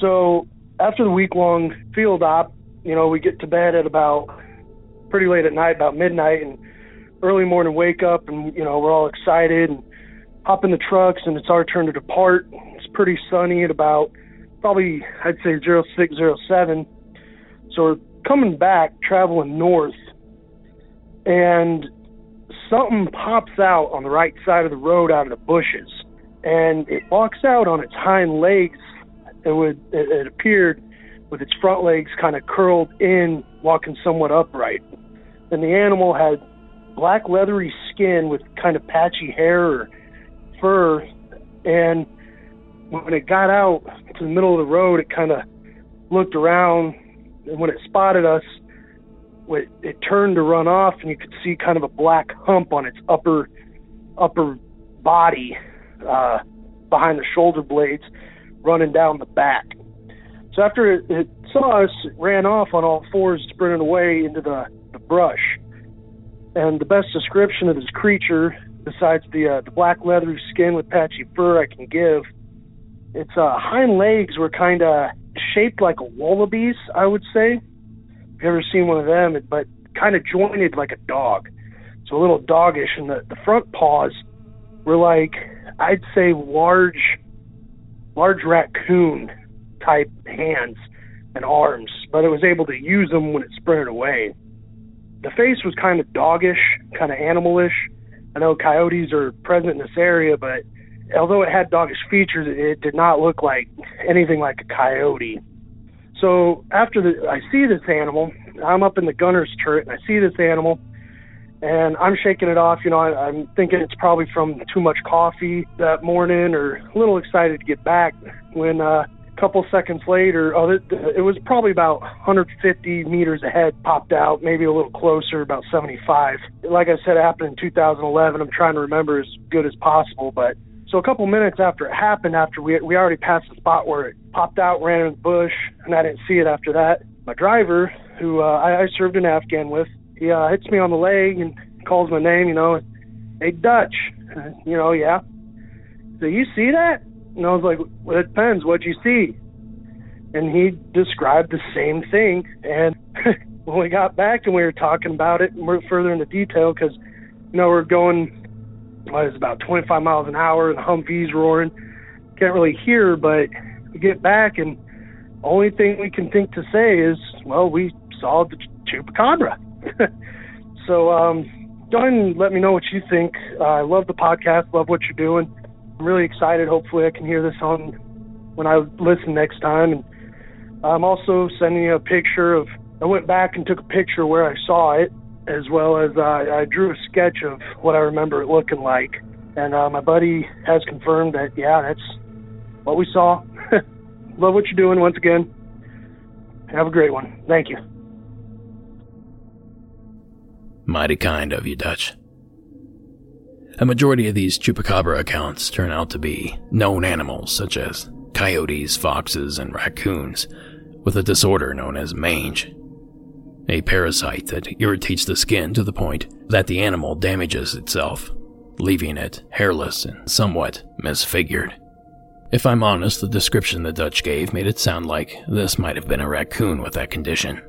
So after the week long field op, you know, we get to bed at about pretty late at night, about midnight, and early morning wake up, and you know, we're all excited and hop in the trucks, and it's our turn to depart. It's pretty sunny at about probably I'd say zero six zero seven. So we're coming back, traveling north, and something pops out on the right side of the road out of the bushes, and it walks out on its hind legs it would it, it appeared with its front legs kind of curled in, walking somewhat upright. And the animal had black leathery skin with kind of patchy hair or fur. And when it got out to the middle of the road, it kind of looked around, and when it spotted us, it, it turned to run off, and you could see kind of a black hump on its upper upper body uh, behind the shoulder blades running down the back. So after it, it saw us, it ran off on all fours, sprinting away into the, the brush. And the best description of this creature, besides the uh, the black leathery skin with patchy fur, I can give, its uh, hind legs were kind of shaped like a wallaby's, I would say. If you ever seen one of them, but kind of jointed like a dog, so a little doggish. And the the front paws were like I'd say large large raccoon type hands and arms, but it was able to use them when it sprinted away. The face was kind of doggish, kind of animalish. I know coyotes are present in this area, but although it had doggish features, it did not look like anything like a coyote. So after the, I see this animal, I'm up in the gunner's turret, and I see this animal, and I'm shaking it off. You know, I, I'm thinking it's probably from too much coffee that morning, or a little excited to get back. When uh, couple seconds later, oh, it, it was probably about 150 meters ahead, popped out, maybe a little closer, about 75. Like I said, it happened in 2011. I'm trying to remember as good as possible, but so a couple minutes after it happened, after we we already passed the spot where it popped out, ran in the bush, and I didn't see it after that. My driver, who uh, I, I served in Afghan with, he uh, hits me on the leg and calls my name. You know, hey Dutch, uh, you know, yeah. So you see that? And I was like, well, it depends. What'd you see? And he described the same thing. And *laughs* when we got back and we were talking about it, and we're further into detail because, you know, we're going well, about 25 miles an hour, and the Humvee's roaring. Can't really hear, but we get back, and only thing we can think to say is, well, we saw the chupacabra. *laughs* so, um, go ahead and let me know what you think. Uh, I love the podcast, love what you're doing. I'm really excited. Hopefully, I can hear this on when I listen next time. And I'm also sending you a picture of. I went back and took a picture where I saw it, as well as uh, I drew a sketch of what I remember it looking like. And uh, my buddy has confirmed that, yeah, that's what we saw. *laughs* Love what you're doing once again. Have a great one. Thank you. Mighty kind of you, Dutch. A majority of these chupacabra accounts turn out to be known animals such as coyotes, foxes, and raccoons with a disorder known as mange a parasite that irritates the skin to the point that the animal damages itself, leaving it hairless and somewhat misfigured. If I'm honest, the description the Dutch gave made it sound like this might have been a raccoon with that condition.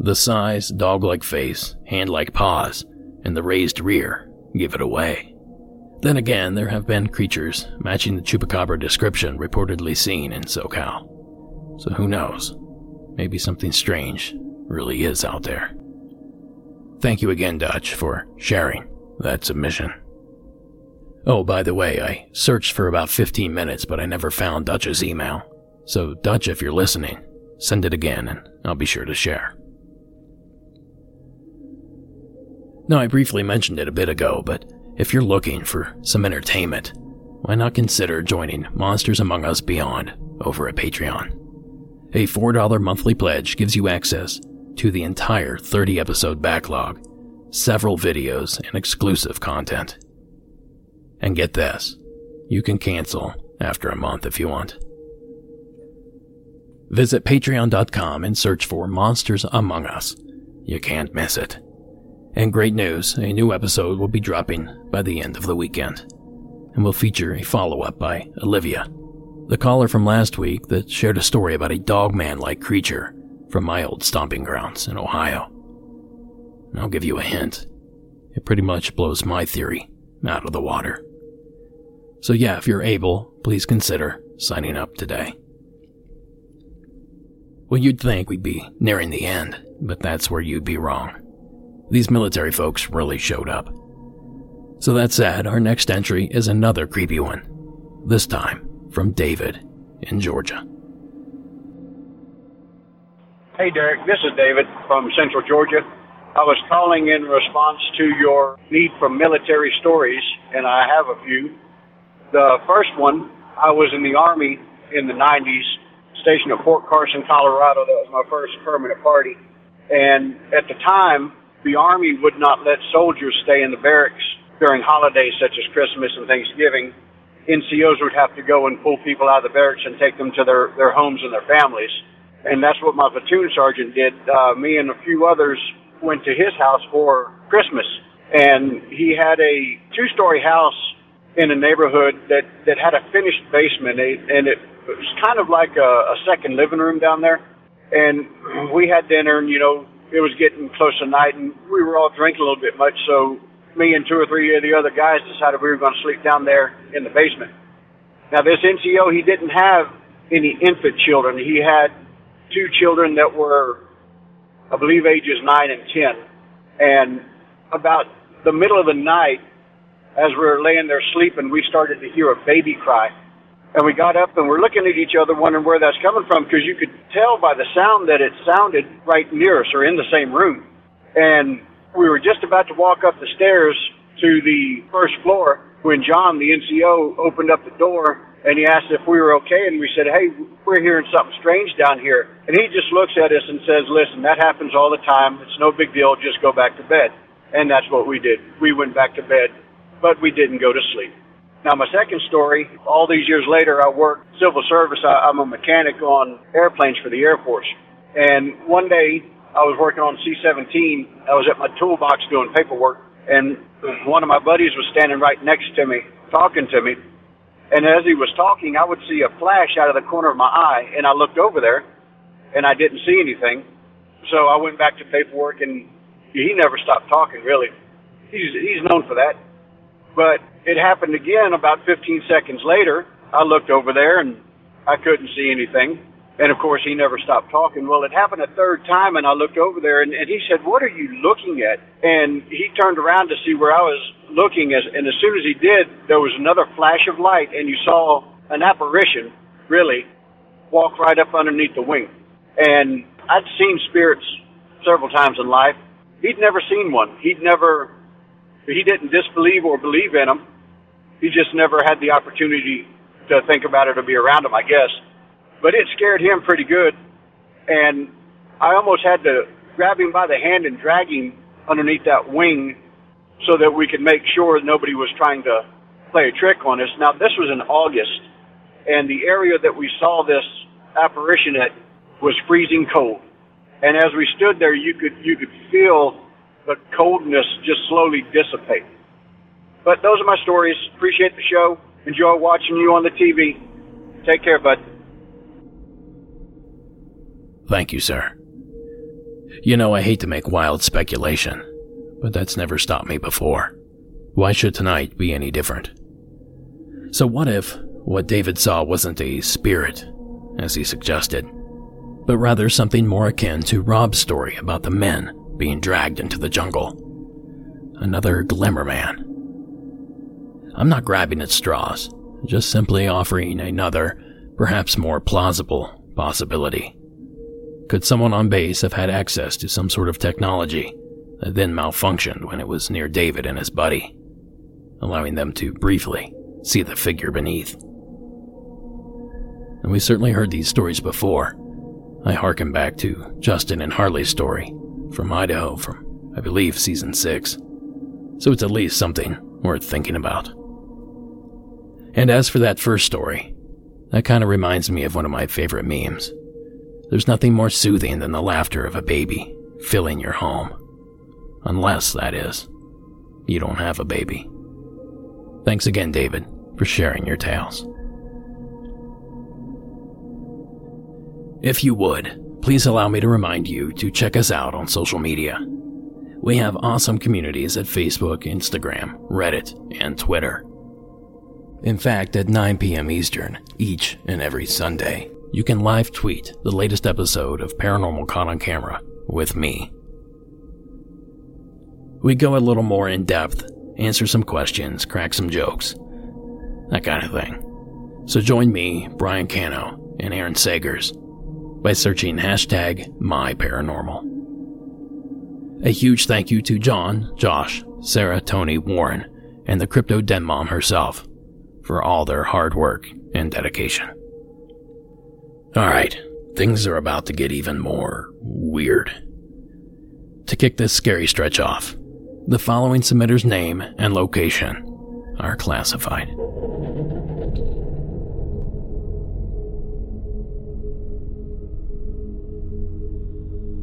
The size, dog like face, hand like paws, and the raised rear give it away. Then again, there have been creatures matching the chupacabra description reportedly seen in SoCal. So who knows? Maybe something strange really is out there. Thank you again, Dutch, for sharing that submission. Oh, by the way, I searched for about 15 minutes, but I never found Dutch's email. So, Dutch, if you're listening, send it again and I'll be sure to share. Now, I briefly mentioned it a bit ago, but if you're looking for some entertainment, why not consider joining Monsters Among Us Beyond over at Patreon? A $4 monthly pledge gives you access to the entire 30 episode backlog, several videos, and exclusive content. And get this you can cancel after a month if you want. Visit patreon.com and search for Monsters Among Us. You can't miss it. And great news a new episode will be dropping by the end of the weekend, and will feature a follow up by Olivia, the caller from last week that shared a story about a dogman like creature from my old stomping grounds in Ohio. I'll give you a hint. It pretty much blows my theory out of the water. So, yeah, if you're able, please consider signing up today. Well, you'd think we'd be nearing the end, but that's where you'd be wrong. These military folks really showed up. So, that said, our next entry is another creepy one. This time from David in Georgia. Hey, Derek, this is David from Central Georgia. I was calling in response to your need for military stories, and I have a few. The first one, I was in the Army in the 90s, stationed at Fort Carson, Colorado. That was my first permanent party. And at the time, the Army would not let soldiers stay in the barracks during holidays such as Christmas and Thanksgiving. NCOs would have to go and pull people out of the barracks and take them to their, their homes and their families and that's what my platoon sergeant did. Uh, me and a few others went to his house for Christmas, and he had a two-story house in a neighborhood that that had a finished basement, and it was kind of like a, a second living room down there. And we had dinner, and you know, it was getting close to night, and we were all drinking a little bit much, so me and two or three of the other guys decided we were going to sleep down there in the basement. Now, this NCO, he didn't have any infant children. He had two children that were, I believe, ages nine and ten. And about the middle of the night, as we were laying there sleeping, we started to hear a baby cry. And we got up and we're looking at each other, wondering where that's coming from, because you could tell by the sound that it sounded right near us or in the same room. And we were just about to walk up the stairs to the first floor when John, the NCO, opened up the door and he asked if we were okay, and we said, "Hey, we're hearing something strange down here." And he just looks at us and says, "Listen, that happens all the time. It's no big deal. Just go back to bed." And that's what we did. We went back to bed, but we didn't go to sleep. Now, my second story, all these years later, I work civil service. I, I'm a mechanic on airplanes for the Air Force. And one day, I was working on C-17. I was at my toolbox doing paperwork, and one of my buddies was standing right next to me, talking to me. And as he was talking, I would see a flash out of the corner of my eye, and I looked over there, and I didn't see anything. So I went back to paperwork, and he never stopped talking. Really, he's he's known for that. But it happened again about 15 seconds later. I looked over there, and I couldn't see anything. And of course, he never stopped talking. Well, it happened a third time, and I looked over there, and, and he said, "What are you looking at?" And he turned around to see where I was looking, as, and as soon as he did, there was another flash of light, and you saw an apparition, really, walk right up underneath the wing. And I'd seen spirits several times in life. He'd never seen one. He'd never, he didn't disbelieve or believe in them. He just never had the opportunity to think about it or be around them, I guess but it scared him pretty good. And I almost had to grab him by the hand and drag him underneath that wing so that we could make sure nobody was trying to play a trick on us. Now, this was in August, and the area that we saw this apparition at was freezing cold. And as we stood there, you could you could feel the coldness just slowly dissipate. But those are my stories. Appreciate the show. Enjoy watching you on the TV. Take care, bud. Thank you, sir. You know, I hate to make wild speculation, but that's never stopped me before. Why should tonight be any different? So, what if what David saw wasn't a spirit, as he suggested, but rather something more akin to Rob's story about the men being dragged into the jungle? Another glimmer man. I'm not grabbing at straws, just simply offering another, perhaps more plausible possibility. Could someone on base have had access to some sort of technology that then malfunctioned when it was near David and his buddy, allowing them to briefly see the figure beneath? And we certainly heard these stories before. I harken back to Justin and Harley's story from Idaho from, I believe, season 6. So it's at least something worth thinking about. And as for that first story, that kind of reminds me of one of my favorite memes. There's nothing more soothing than the laughter of a baby filling your home. Unless, that is, you don't have a baby. Thanks again, David, for sharing your tales. If you would, please allow me to remind you to check us out on social media. We have awesome communities at Facebook, Instagram, Reddit, and Twitter. In fact, at 9 p.m. Eastern, each and every Sunday, you can live tweet the latest episode of Paranormal Caught on Camera with me. We go a little more in depth, answer some questions, crack some jokes, that kind of thing. So join me, Brian Cano, and Aaron Sagers by searching hashtag MyParanormal. A huge thank you to John, Josh, Sarah, Tony, Warren, and the Crypto Den Mom herself for all their hard work and dedication. Alright, things are about to get even more weird. To kick this scary stretch off, the following submitter's name and location are classified.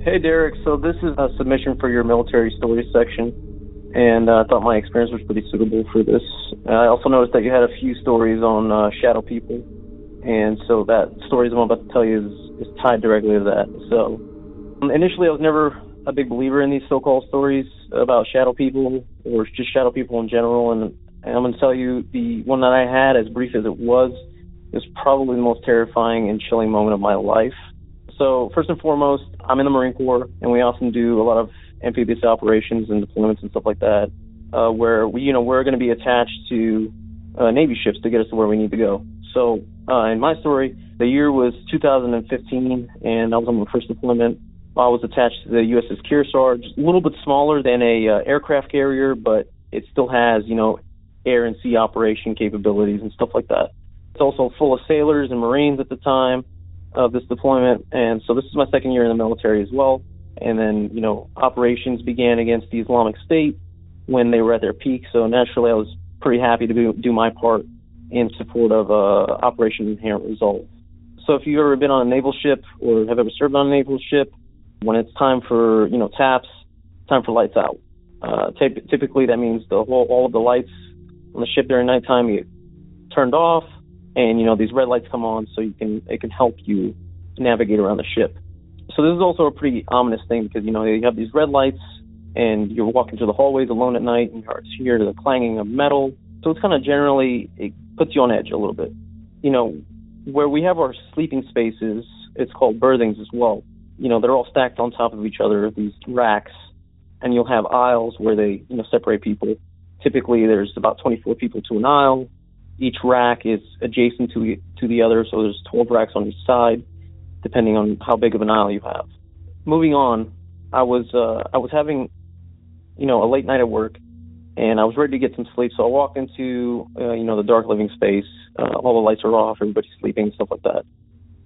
Hey Derek, so this is a submission for your military stories section, and uh, I thought my experience was pretty suitable for this. I also noticed that you had a few stories on uh, shadow people, and so that story I'm about to tell you is, is tied directly to that. So um, initially, I was never a big believer in these so-called stories about shadow people or just shadow people in general, and, and I'm going to tell you the one that I had, as brief as it was, is probably the most terrifying and chilling moment of my life. So first and foremost, I'm in the Marine Corps, and we often do a lot of amphibious operations and deployments and stuff like that, uh, where we, you know, we're going to be attached to uh, Navy ships to get us to where we need to go. So uh, in my story, the year was 2015, and I was on my first deployment. I was attached to the USS Kearsarge, a little bit smaller than a uh, aircraft carrier, but it still has, you know, air and sea operation capabilities and stuff like that. It's also full of sailors and Marines at the time of this deployment, and so this is my second year in the military as well. And then, you know, operations began against the Islamic State when they were at their peak. So naturally, I was pretty happy to do, do my part in support of uh, Operation Inherent Resolve. So if you've ever been on a naval ship or have ever served on a naval ship, when it's time for you know taps, time for lights out. Uh, typically, that means the whole all of the lights on the ship during nighttime get turned off, and you know these red lights come on so you can it can help you navigate around the ship. So this is also a pretty ominous thing because you know you have these red lights and you're walking through the hallways alone at night and you hear the clanging of metal. So it's kind of generally it puts you on edge a little bit. You know, where we have our sleeping spaces, it's called berthings as well. You know, they're all stacked on top of each other, these racks, and you'll have aisles where they, you know, separate people. Typically, there's about 24 people to an aisle. Each rack is adjacent to to the other, so there's 12 racks on each side, depending on how big of an aisle you have. Moving on, I was uh, I was having, you know, a late night at work, and I was ready to get some sleep. So I walk into, uh, you know, the dark living space. Uh, all the lights are off, everybody's sleeping, stuff like that.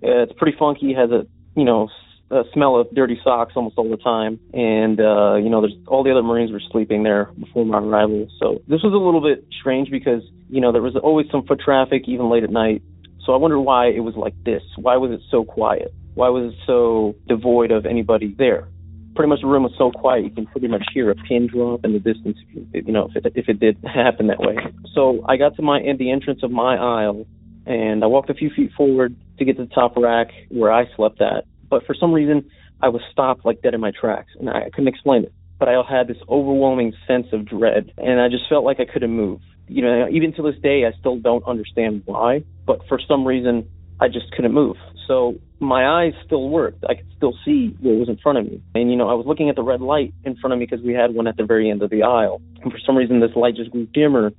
It's pretty funky. Has a, you know, a smell of dirty socks almost all the time, and uh, you know, there's all the other Marines were sleeping there before my arrival. So this was a little bit strange because you know there was always some foot traffic even late at night. So I wonder why it was like this. Why was it so quiet? Why was it so devoid of anybody there? pretty much the room was so quiet you can pretty much hear a pin drop in the distance if you, know if it if it did *laughs* happen that way. So I got to my at the entrance of my aisle and I walked a few feet forward to get to the top rack where I slept at. But for some reason I was stopped like dead in my tracks and I couldn't explain it. But I had this overwhelming sense of dread and I just felt like I couldn't move. You know, even to this day I still don't understand why, but for some reason I just couldn't move. So my eyes still worked. I could still see what was in front of me. And, you know, I was looking at the red light in front of me because we had one at the very end of the aisle. And for some reason, this light just grew dimmer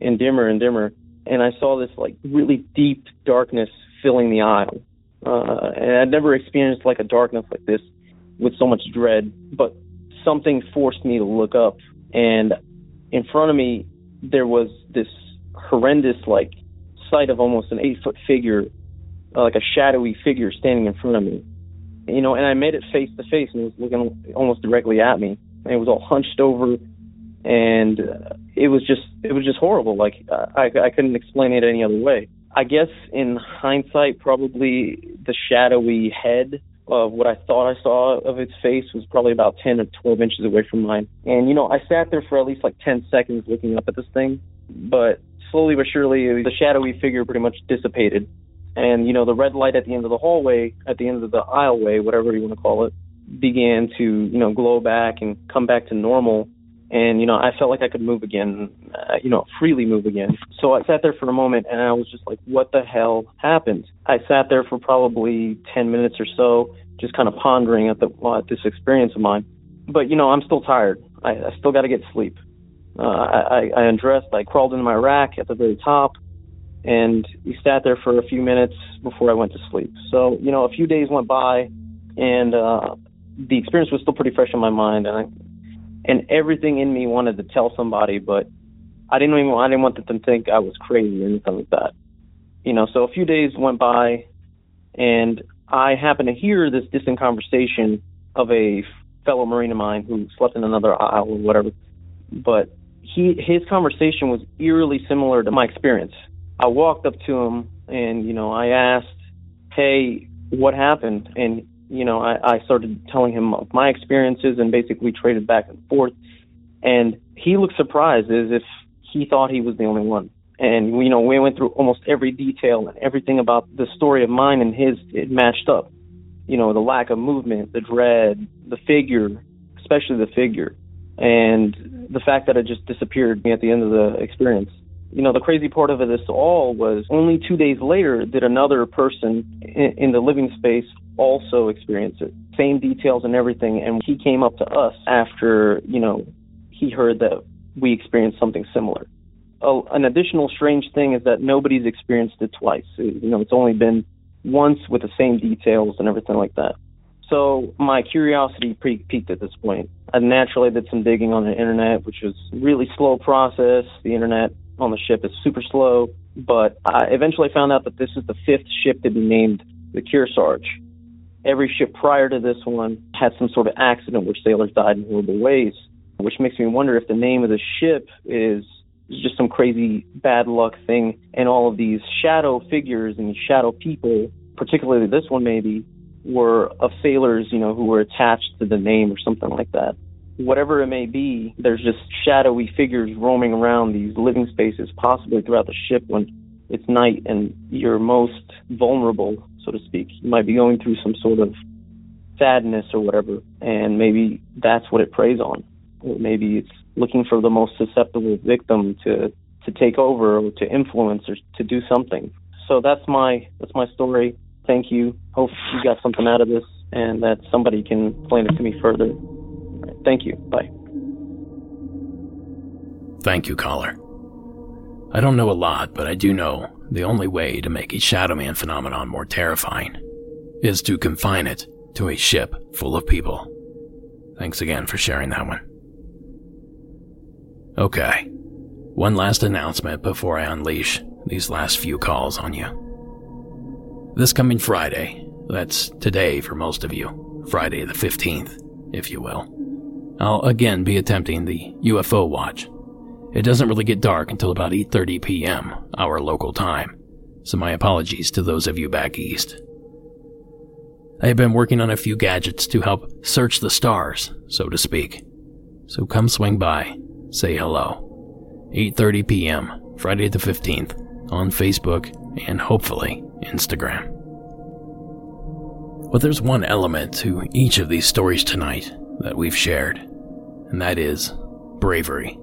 and dimmer and dimmer. And I saw this, like, really deep darkness filling the aisle. Uh, and I'd never experienced, like, a darkness like this with so much dread. But something forced me to look up. And in front of me, there was this horrendous, like, sight of almost an eight foot figure uh, like a shadowy figure standing in front of me. You know, and I made it face to face and it was looking almost directly at me. And it was all hunched over, and uh, it was just it was just horrible. Like I I couldn't explain it any other way. I guess in hindsight, probably the shadowy head of what I thought I saw of its face was probably about 10 or 12 inches away from mine. And, you know, I sat there for at least like 10 seconds looking up at this thing, but slowly but surely the shadowy figure pretty much dissipated and you know the red light at the end of the hallway, at the end of the aisleway, whatever you want to call it, began to you know glow back and come back to normal. And you know I felt like I could move again, uh, you know freely move again. So I sat there for a moment and I was just like, what the hell happened? I sat there for probably 10 minutes or so, just kind of pondering at the at this experience of mine. But you know I'm still tired. I, I still got to get sleep. Uh, I, I undressed. I crawled into my rack at the very top and we sat there for a few minutes before I went to sleep. So, you know, a few days went by, and uh, the experience was still pretty fresh in my mind, and I, and everything in me wanted to tell somebody, but I didn't even I didn't want them to think I was crazy or anything like that. You know, so a few days went by, and I happened to hear this distant conversation of a fellow Marine of mine who slept in another aisle or whatever, but he his conversation was eerily similar to my experience I walked up to him and, you know, I asked, hey, what happened? And, you know, I, I started telling him of my experiences and basically traded back and forth. And he looked surprised as if he thought he was the only one. And, you know, we went through almost every detail and everything about the story of mine and his, it matched up. You know, the lack of movement, the dread, the figure, especially the figure, and the fact that it just disappeared at the end of the experience you know, the crazy part of this all was only two days later did another person in, in the living space also experience it. Same details and everything. And he came up to us after, you know, he heard that we experienced something similar. Oh, an additional strange thing is that nobody's experienced it twice. You know, it's only been once with the same details and everything like that. So my curiosity pre- peaked at this point. I naturally did some digging on the internet, which was really slow process. The internet on the ship is super slow. but I eventually found out that this is the fifth ship to be named the Kearsarge. Every ship prior to this one had some sort of accident where sailors died in horrible ways, which makes me wonder if the name of the ship is just some crazy bad luck thing, and all of these shadow figures and shadow people, particularly this one maybe, were of sailors, you know, who were attached to the name or something like that. Whatever it may be, there's just shadowy figures roaming around these living spaces, possibly throughout the ship when it's night and you're most vulnerable, so to speak. You might be going through some sort of sadness or whatever, and maybe that's what it preys on. Or maybe it's looking for the most susceptible victim to to take over or to influence or to do something. So that's my that's my story. Thank you. Hope you got something out of this and that somebody can explain it to me further. Thank you. Bye. Thank you, caller. I don't know a lot, but I do know the only way to make a Shadow Man phenomenon more terrifying is to confine it to a ship full of people. Thanks again for sharing that one. Okay, one last announcement before I unleash these last few calls on you. This coming Friday, that's today for most of you, Friday the 15th, if you will, I'll again be attempting the UFO watch it doesn't really get dark until about 8:30 p.m. our local time. So my apologies to those of you back east. I have been working on a few gadgets to help search the stars, so to speak. So come swing by, say hello. 8:30 p.m. Friday the 15th on Facebook and hopefully Instagram. But there's one element to each of these stories tonight that we've shared, and that is bravery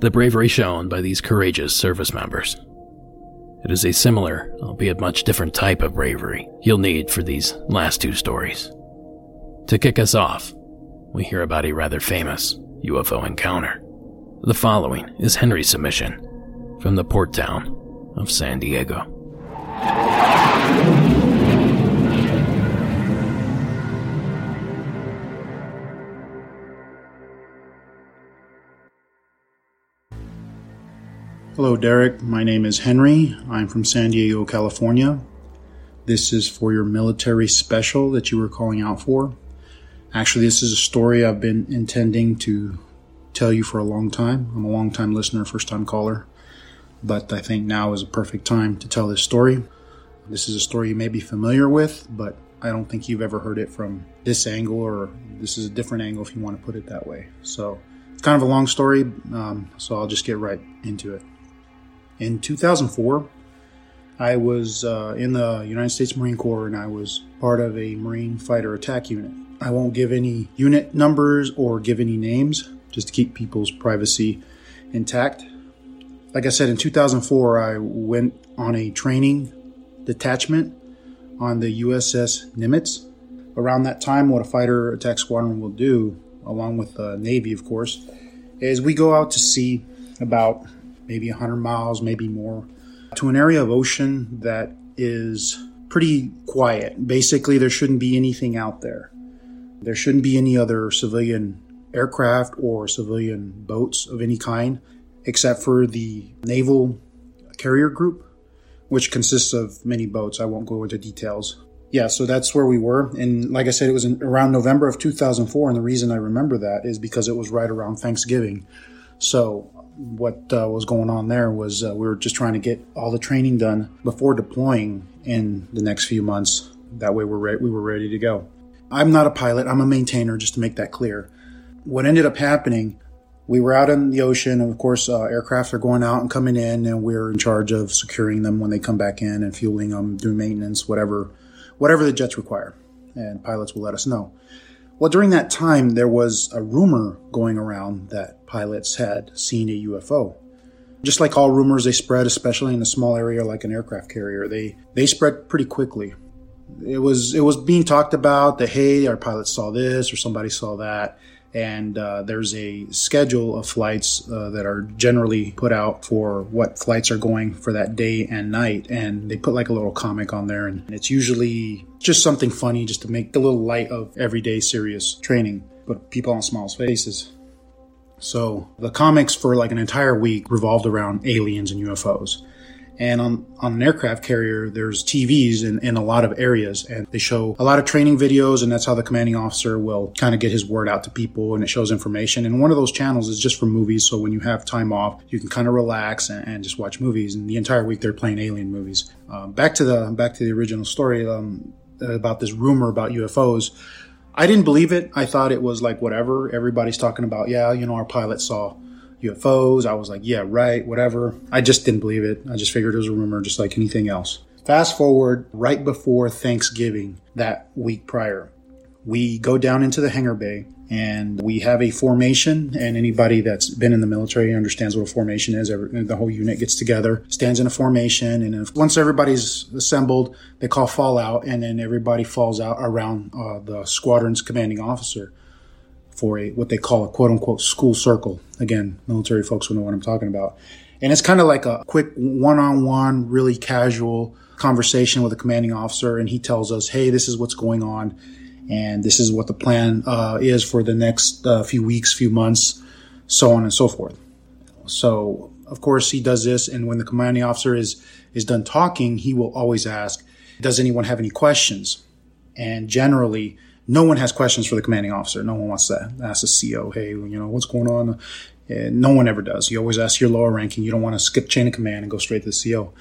the bravery shown by these courageous service members. It is a similar, albeit much different type of bravery you'll need for these last two stories. To kick us off, we hear about a rather famous UFO encounter. The following is Henry's submission from the port town of San Diego. Hello, Derek. My name is Henry. I'm from San Diego, California. This is for your military special that you were calling out for. Actually, this is a story I've been intending to tell you for a long time. I'm a long time listener, first time caller, but I think now is a perfect time to tell this story. This is a story you may be familiar with, but I don't think you've ever heard it from this angle, or this is a different angle if you want to put it that way. So it's kind of a long story, um, so I'll just get right into it. In 2004, I was uh, in the United States Marine Corps and I was part of a Marine Fighter Attack Unit. I won't give any unit numbers or give any names just to keep people's privacy intact. Like I said, in 2004, I went on a training detachment on the USS Nimitz. Around that time, what a fighter attack squadron will do, along with the Navy, of course, is we go out to sea about maybe 100 miles, maybe more, to an area of ocean that is pretty quiet. Basically, there shouldn't be anything out there. There shouldn't be any other civilian aircraft or civilian boats of any kind, except for the naval carrier group, which consists of many boats. I won't go into details. Yeah, so that's where we were. And like I said, it was in, around November of 2004. And the reason I remember that is because it was right around Thanksgiving. So what uh, was going on there was uh, we were just trying to get all the training done before deploying in the next few months. That way, we're re- we were ready to go. I'm not a pilot. I'm a maintainer, just to make that clear. What ended up happening, we were out in the ocean, and of course, uh, aircraft are going out and coming in, and we're in charge of securing them when they come back in and fueling them, doing maintenance, whatever, whatever the jets require. And pilots will let us know. Well, during that time, there was a rumor going around that pilots had seen a UFO. Just like all rumors, they spread, especially in a small area like an aircraft carrier. They they spread pretty quickly. It was it was being talked about that hey, our pilots saw this or somebody saw that, and uh, there's a schedule of flights uh, that are generally put out for what flights are going for that day and night. And they put like a little comic on there. And it's usually just something funny just to make the little light of everyday serious training. But people on small spaces. So the comics for like an entire week revolved around aliens and ufos And on, on an aircraft carrier, there's TVs in, in a lot of areas and they show a lot of training videos and that's how the commanding officer will kind of get his word out to people and it shows information. And one of those channels is just for movies. So when you have time off, you can kind of relax and, and just watch movies. And the entire week they're playing alien movies. Um, back to the, back to the original story, um, about this rumor about UFOs. I didn't believe it. I thought it was like whatever. Everybody's talking about, yeah, you know, our pilot saw UFOs. I was like, yeah, right, whatever. I just didn't believe it. I just figured it was a rumor, just like anything else. Fast forward right before Thanksgiving that week prior, we go down into the hangar bay and we have a formation. And anybody that's been in the military understands what a formation is. Every, the whole unit gets together, stands in a formation, and if, once everybody's assembled, they call fallout, and then everybody falls out around uh, the squadron's commanding officer for a what they call a quote unquote school circle. Again, military folks will know what I'm talking about. And it's kind of like a quick one on one, really casual conversation with a commanding officer. And he tells us, Hey, this is what's going on. And this is what the plan uh, is for the next uh, few weeks, few months, so on and so forth. So, of course, he does this. And when the commanding officer is, is done talking, he will always ask, Does anyone have any questions? And generally, no one has questions for the commanding officer. No one wants to ask the CO, hey, you know, what's going on? And no one ever does. You always ask your lower ranking. You don't want to skip chain of command and go straight to the CO.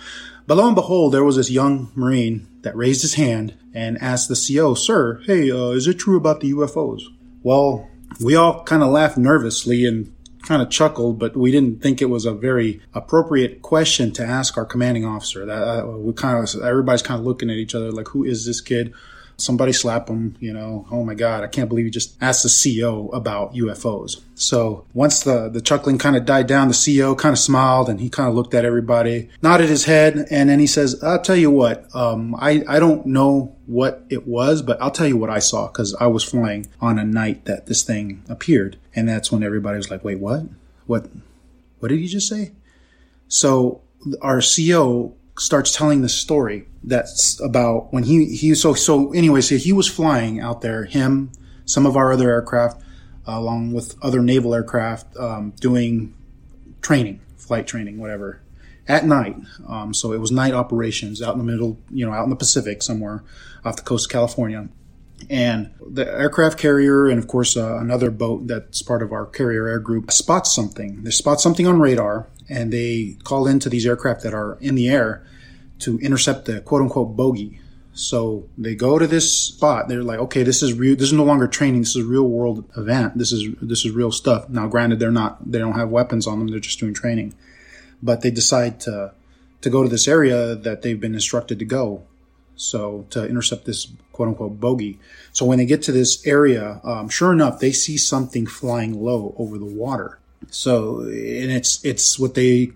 But lo and behold, there was this young Marine that raised his hand and asked the CO, sir, hey, uh, is it true about the UFOs? Well, we all kind of laughed nervously and kind of chuckled, but we didn't think it was a very appropriate question to ask our commanding officer. That uh, we kind of everybody's kind of looking at each other like, who is this kid? Somebody slap him, you know, oh my God, I can't believe you just asked the CO about UFOs. So once the, the chuckling kind of died down, the CO kind of smiled and he kind of looked at everybody, nodded his head, and then he says, I'll tell you what, um, I, I don't know what it was, but I'll tell you what I saw because I was flying on a night that this thing appeared. And that's when everybody was like, wait, what? What, what did he just say? So our CO starts telling the story that's about when he he so so anyway so he was flying out there him some of our other aircraft uh, along with other naval aircraft um, doing training flight training whatever at night. Um, so it was night operations out in the middle you know out in the pacific somewhere off the coast of california. And the aircraft carrier and of course uh, another boat that's part of our carrier air group spots something. They spot something on radar and they call into these aircraft that are in the air to intercept the quote unquote bogey. So they go to this spot. They're like, okay, this is real. This is no longer training. This is real world event. This is this is real stuff. Now, granted, they're not. They don't have weapons on them. They're just doing training. But they decide to to go to this area that they've been instructed to go. So to intercept this quote unquote bogey. So when they get to this area, um, sure enough, they see something flying low over the water. So and it's it's what they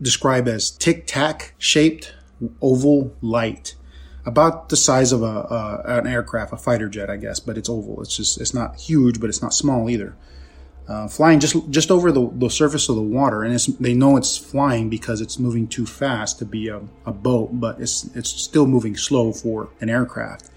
describe as tic tac shaped oval light, about the size of a, a, an aircraft, a fighter jet, I guess, but it's oval. It's just it's not huge, but it's not small either. Uh, flying just just over the, the surface of the water, and they know it's flying because it's moving too fast to be a, a boat, but it's it's still moving slow for an aircraft.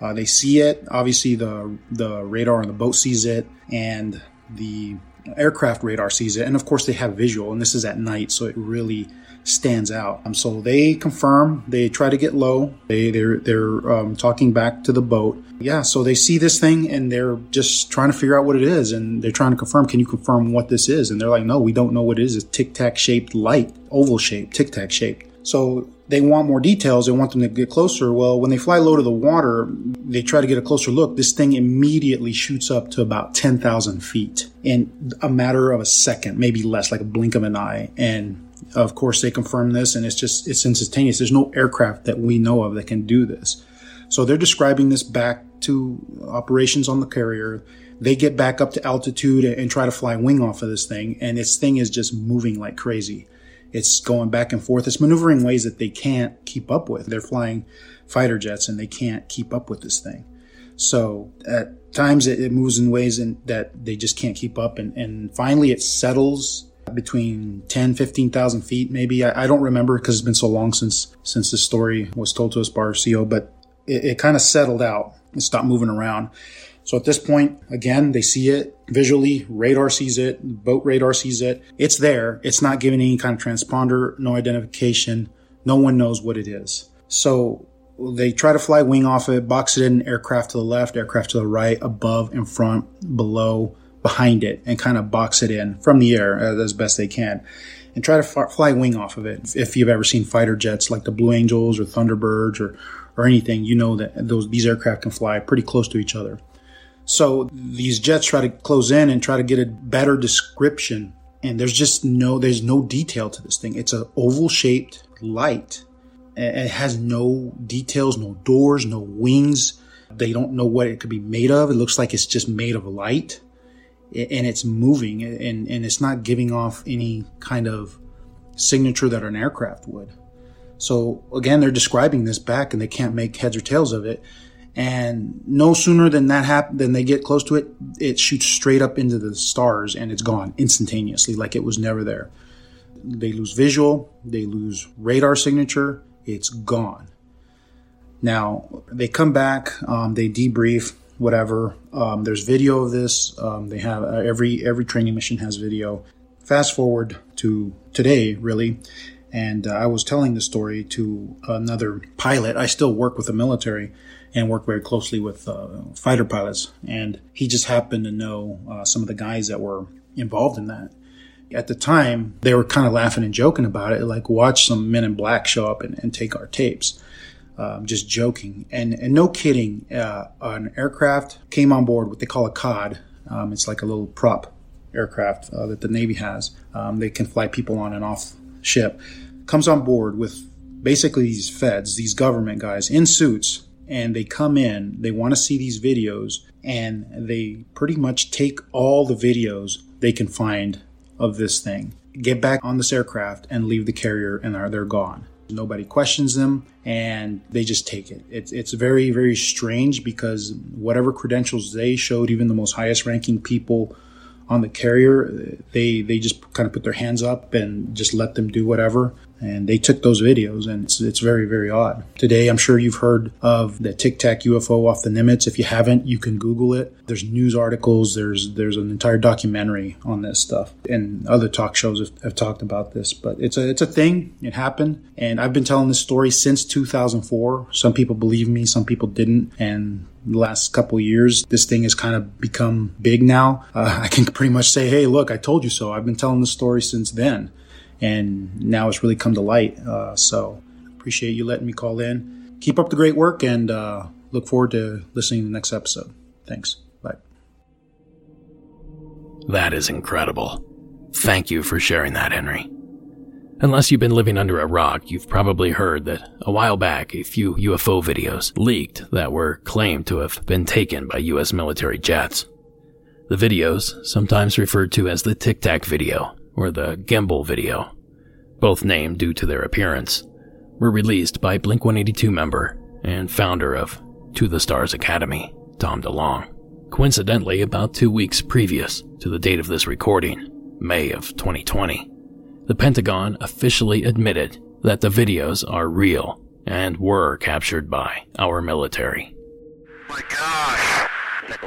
Uh, they see it. Obviously, the the radar on the boat sees it, and the aircraft radar sees it, and of course they have visual. And this is at night, so it really stands out. Um, so they confirm. They try to get low. They they're they're um, talking back to the boat. Yeah. So they see this thing and they're just trying to figure out what it is, and they're trying to confirm. Can you confirm what this is? And they're like, no, we don't know what it is. It's tic tac shaped light, oval shaped, tic tac shaped. So they want more details. They want them to get closer. Well, when they fly low to the water, they try to get a closer look. This thing immediately shoots up to about 10,000 feet in a matter of a second, maybe less, like a blink of an eye. And of course, they confirm this, and it's just it's instantaneous. There's no aircraft that we know of that can do this. So they're describing this back to operations on the carrier. They get back up to altitude and try to fly wing off of this thing, and this thing is just moving like crazy. It's going back and forth. It's maneuvering ways that they can't keep up with. They're flying fighter jets and they can't keep up with this thing. So at times it, it moves in ways in, that they just can't keep up. And, and finally it settles between 10, 15,000 feet, maybe. I, I don't remember because it's been so long since, since this story was told to us by our CO, but it, it kind of settled out and stopped moving around. So at this point, again, they see it visually. Radar sees it. Boat radar sees it. It's there. It's not giving any kind of transponder, no identification, No one knows what it is. So they try to fly wing off it, box it in aircraft to the left, aircraft to the right, above, in front, below, behind it, and kind of box it in from the air as best they can. And try to fly wing off of it. If you've ever seen fighter jets like the Blue Angels or Thunderbirds or, or anything, you know that those these aircraft can fly pretty close to each other. So these jets try to close in and try to get a better description. And there's just no, there's no detail to this thing. It's an oval shaped light. It has no details, no doors, no wings. They don't know what it could be made of. It looks like it's just made of light and it's moving and, and it's not giving off any kind of signature that an aircraft would. So again, they're describing this back and they can't make heads or tails of it. And no sooner than that happen, than they get close to it, it shoots straight up into the stars and it's gone instantaneously, like it was never there. They lose visual, they lose radar signature, it's gone. Now they come back, um, they debrief, whatever. Um, there's video of this. Um, they have uh, every every training mission has video. Fast forward to today, really, and uh, I was telling the story to another pilot. I still work with the military and work very closely with uh, fighter pilots, and he just happened to know uh, some of the guys that were involved in that. At the time, they were kind of laughing and joking about it, like watch some men in black show up and, and take our tapes. Um, just joking. And, and no kidding, uh, an aircraft came on board what they call a COD. Um, it's like a little prop aircraft uh, that the Navy has. Um, they can fly people on and off ship. Comes on board with basically these feds, these government guys in suits, and they come in. They want to see these videos, and they pretty much take all the videos they can find of this thing, get back on this aircraft, and leave the carrier, and are they're gone. Nobody questions them and they just take it. It's, it's very, very strange because whatever credentials they showed, even the most highest ranking people on the carrier, they, they just kind of put their hands up and just let them do whatever. And they took those videos and it's, it's very very odd. Today i'm sure you've heard of the tic tac ufo off the nimitz. If you haven't you can google it. There's news articles there's there's an entire documentary on this stuff. And other talk shows have, have talked about this but it's a it's a thing. It happened. And i've been telling this story since 2004 some people believe me some people didn't. And the last couple years, this thing has kind of become big now. Uh, *laughs* I can pretty much say, hey, look, I told you so. I've been telling the story since then and now it's really come to light. Uh, so appreciate you letting me call in. Keep up the great work, and uh, look forward to listening to the next episode. Thanks. Bye. That is incredible. Thank you for sharing that, Henry. Unless you've been living under a rock, you've probably heard that a while back a few UFO videos leaked that were claimed to have been taken by US military jets. The videos, sometimes referred to as the Tic Tac video, or the Gimbal video, both named due to their appearance, were released by Blink 182 member and founder of To the Stars Academy, Tom DeLonge. Coincidentally, about two weeks previous to the date of this recording, May of 2020, the Pentagon officially admitted that the videos are real and were captured by our military.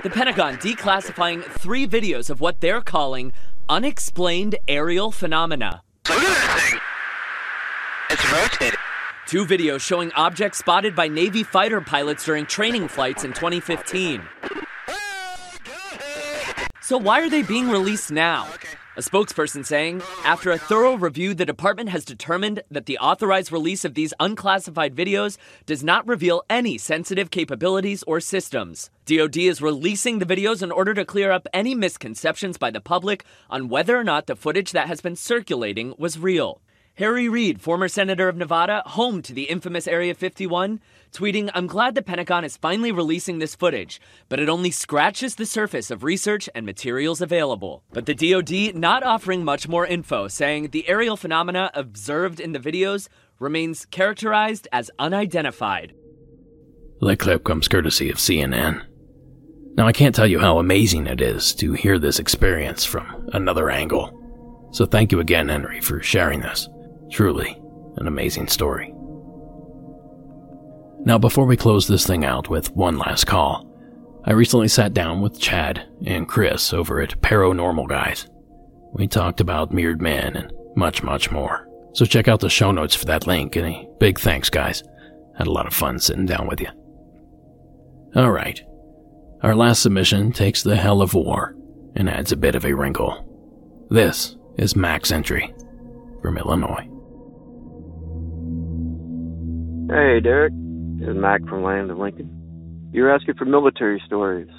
The Pentagon declassifying three videos of what they're calling unexplained aerial phenomena. Look at that thing. It's rotating. Two videos showing objects spotted by Navy fighter pilots during training flights in 2015. So why are they being released now? A spokesperson saying, after a thorough review, the department has determined that the authorized release of these unclassified videos does not reveal any sensitive capabilities or systems. DoD is releasing the videos in order to clear up any misconceptions by the public on whether or not the footage that has been circulating was real. Harry Reid, former senator of Nevada, home to the infamous Area 51, tweeting, I'm glad the Pentagon is finally releasing this footage, but it only scratches the surface of research and materials available. But the DoD not offering much more info, saying the aerial phenomena observed in the videos remains characterized as unidentified. That clip comes courtesy of CNN. Now, I can't tell you how amazing it is to hear this experience from another angle. So thank you again, Henry, for sharing this. Truly an amazing story. Now, before we close this thing out with one last call, I recently sat down with Chad and Chris over at Paranormal Guys. We talked about mirrored men and much, much more. So check out the show notes for that link, and a big thanks, guys. Had a lot of fun sitting down with you. Alright. Our last submission takes the hell of war and adds a bit of a wrinkle. This is Mac's entry from Illinois. Hey, Derek. Is Mac from Land of Lincoln. You're asking for military stories.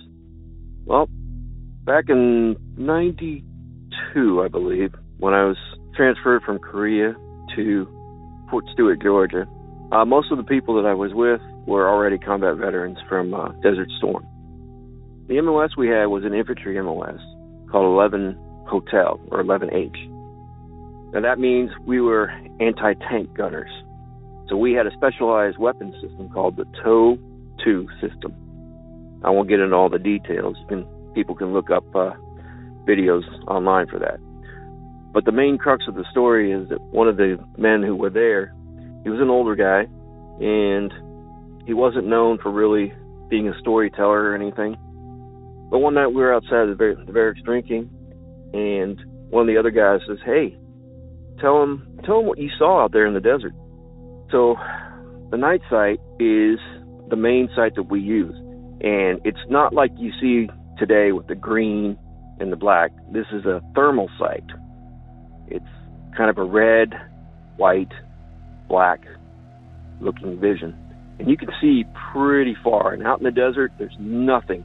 Well, back in 92, I believe, when I was transferred from Korea to Fort Stewart, Georgia, uh, most of the people that I was with were already combat veterans from uh, Desert Storm. The MOS we had was an infantry MOS called 11 Hotel or 11H. Now that means we were anti tank gunners. So we had a specialized weapon system called the TOW 2 system. I won't get into all the details. Can, people can look up uh, videos online for that. But the main crux of the story is that one of the men who were there, he was an older guy, and he wasn't known for really being a storyteller or anything. But one night we were outside the, bar- the barracks drinking, and one of the other guys says, "Hey, tell him, tell him what you saw out there in the desert." So, the night sight is the main sight that we use, and it's not like you see today with the green and the black. This is a thermal sight. It's kind of a red, white, black looking vision. And you can see pretty far. And out in the desert, there's nothing.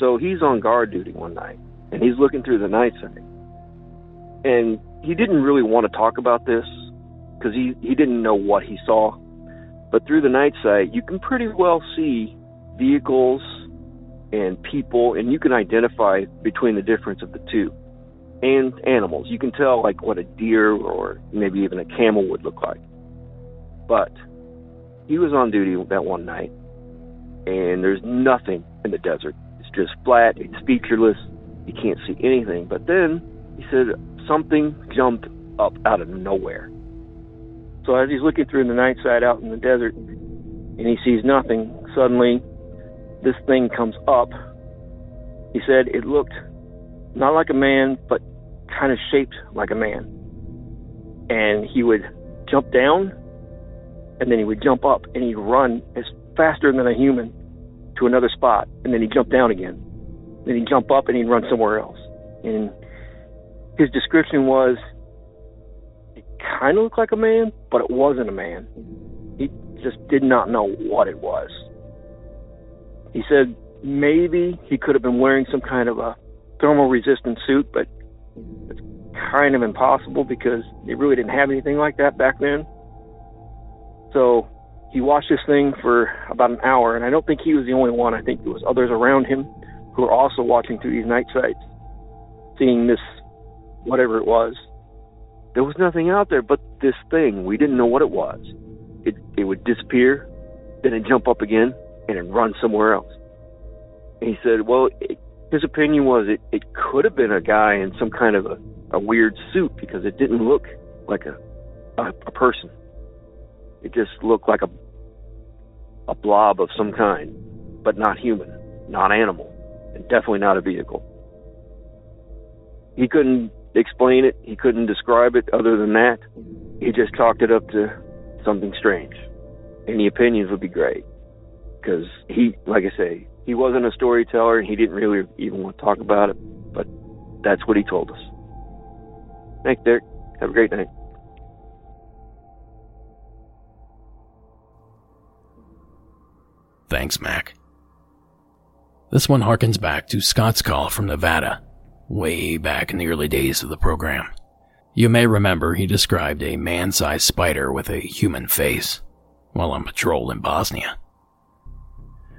So he's on guard duty one night, and he's looking through the night sight. And he didn't really want to talk about this because he, he didn't know what he saw. But through the night sight, you can pretty well see vehicles and people, and you can identify between the difference of the two and animals. You can tell like what a deer or maybe even a camel would look like. But he was on duty that one night, and there's nothing in the desert. It's just flat. It's featureless. You can't see anything. But then he said something jumped up out of nowhere. So as he's looking through the night sight out in the desert, and he sees nothing, suddenly this thing comes up. He said it looked not like a man, but kind of shaped like a man. And he would jump down, and then he would jump up, and he'd run as faster than a human to another spot, and then he'd jump down again. Then he'd jump up, and he'd run somewhere else. And his description was it kind of looked like a man, but it wasn't a man. He just did not know what it was. He said maybe he could have been wearing some kind of a thermal resistant suit, but it's kind of impossible because they really didn't have anything like that back then. So he watched this thing for about an hour, and I don't think he was the only one. I think there was others around him who were also watching through these night sights, seeing this whatever it was. There was nothing out there but this thing. We didn't know what it was. It it would disappear, then it'd jump up again, and it'd run somewhere else. And he said, well, it, his opinion was it, it could have been a guy in some kind of a, a weird suit because it didn't look like a, a a person. It just looked like a a blob of some kind, but not human, not animal, and definitely not a vehicle. He couldn't explain it. He couldn't describe it other than that. He just chalked it up to something strange. Any opinions would be great because he, like I say, he wasn't a storyteller and he didn't really even want to talk about it, but that's what he told us. Thanks, Derek. Have a great night. Thanks, Mac. This one harkens back to Scott's call from Nevada, way back in the early days of the program. You may remember he described a man sized spider with a human face while on patrol in Bosnia.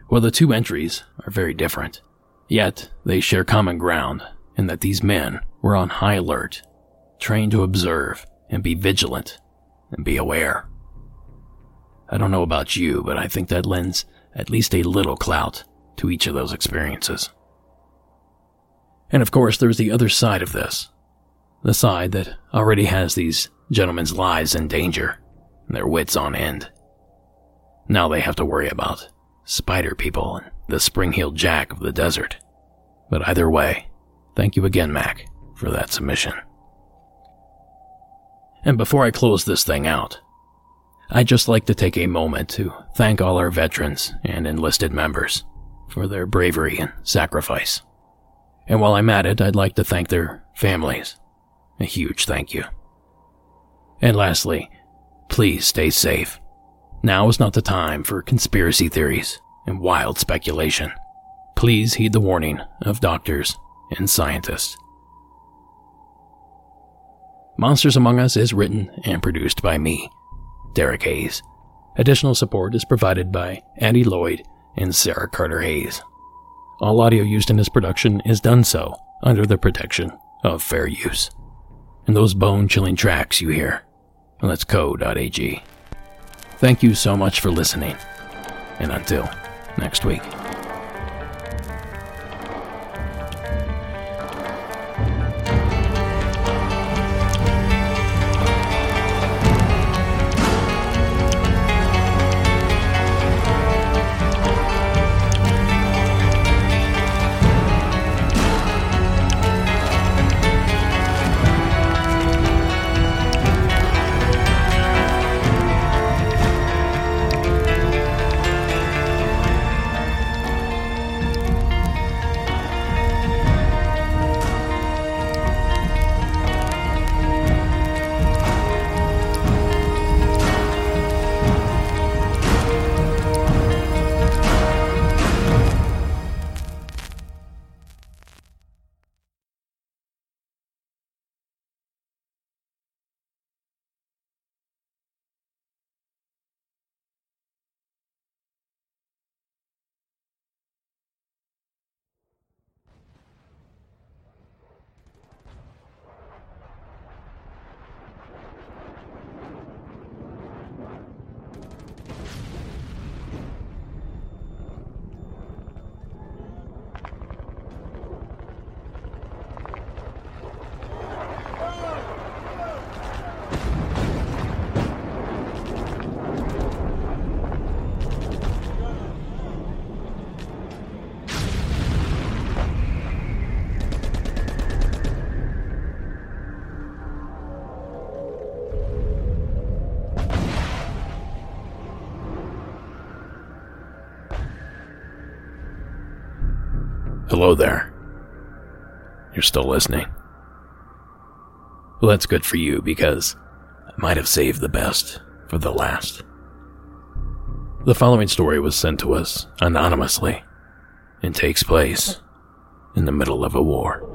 Well, the two entries are very different, yet they share common ground in that these men were on high alert, trained to observe and be vigilant and be aware. I don't know about you, but I think that lends at least a little clout to each of those experiences. And of course, there's the other side of this. The side that already has these gentlemen's lives in danger and their wits on end. Now they have to worry about spider people and the spring heeled jack of the desert. But either way, thank you again, Mac, for that submission. And before I close this thing out, I'd just like to take a moment to thank all our veterans and enlisted members for their bravery and sacrifice. And while I'm at it, I'd like to thank their families. A huge thank you. And lastly, please stay safe. Now is not the time for conspiracy theories and wild speculation. Please heed the warning of doctors and scientists. Monsters Among Us is written and produced by me, Derek Hayes. Additional support is provided by Andy Lloyd and Sarah Carter Hayes. All audio used in this production is done so under the protection of fair use. And those bone chilling tracks you hear, let's co.ag. Thank you so much for listening, and until next week. Still listening. Well, that's good for you because I might have saved the best for the last. The following story was sent to us anonymously and takes place in the middle of a war.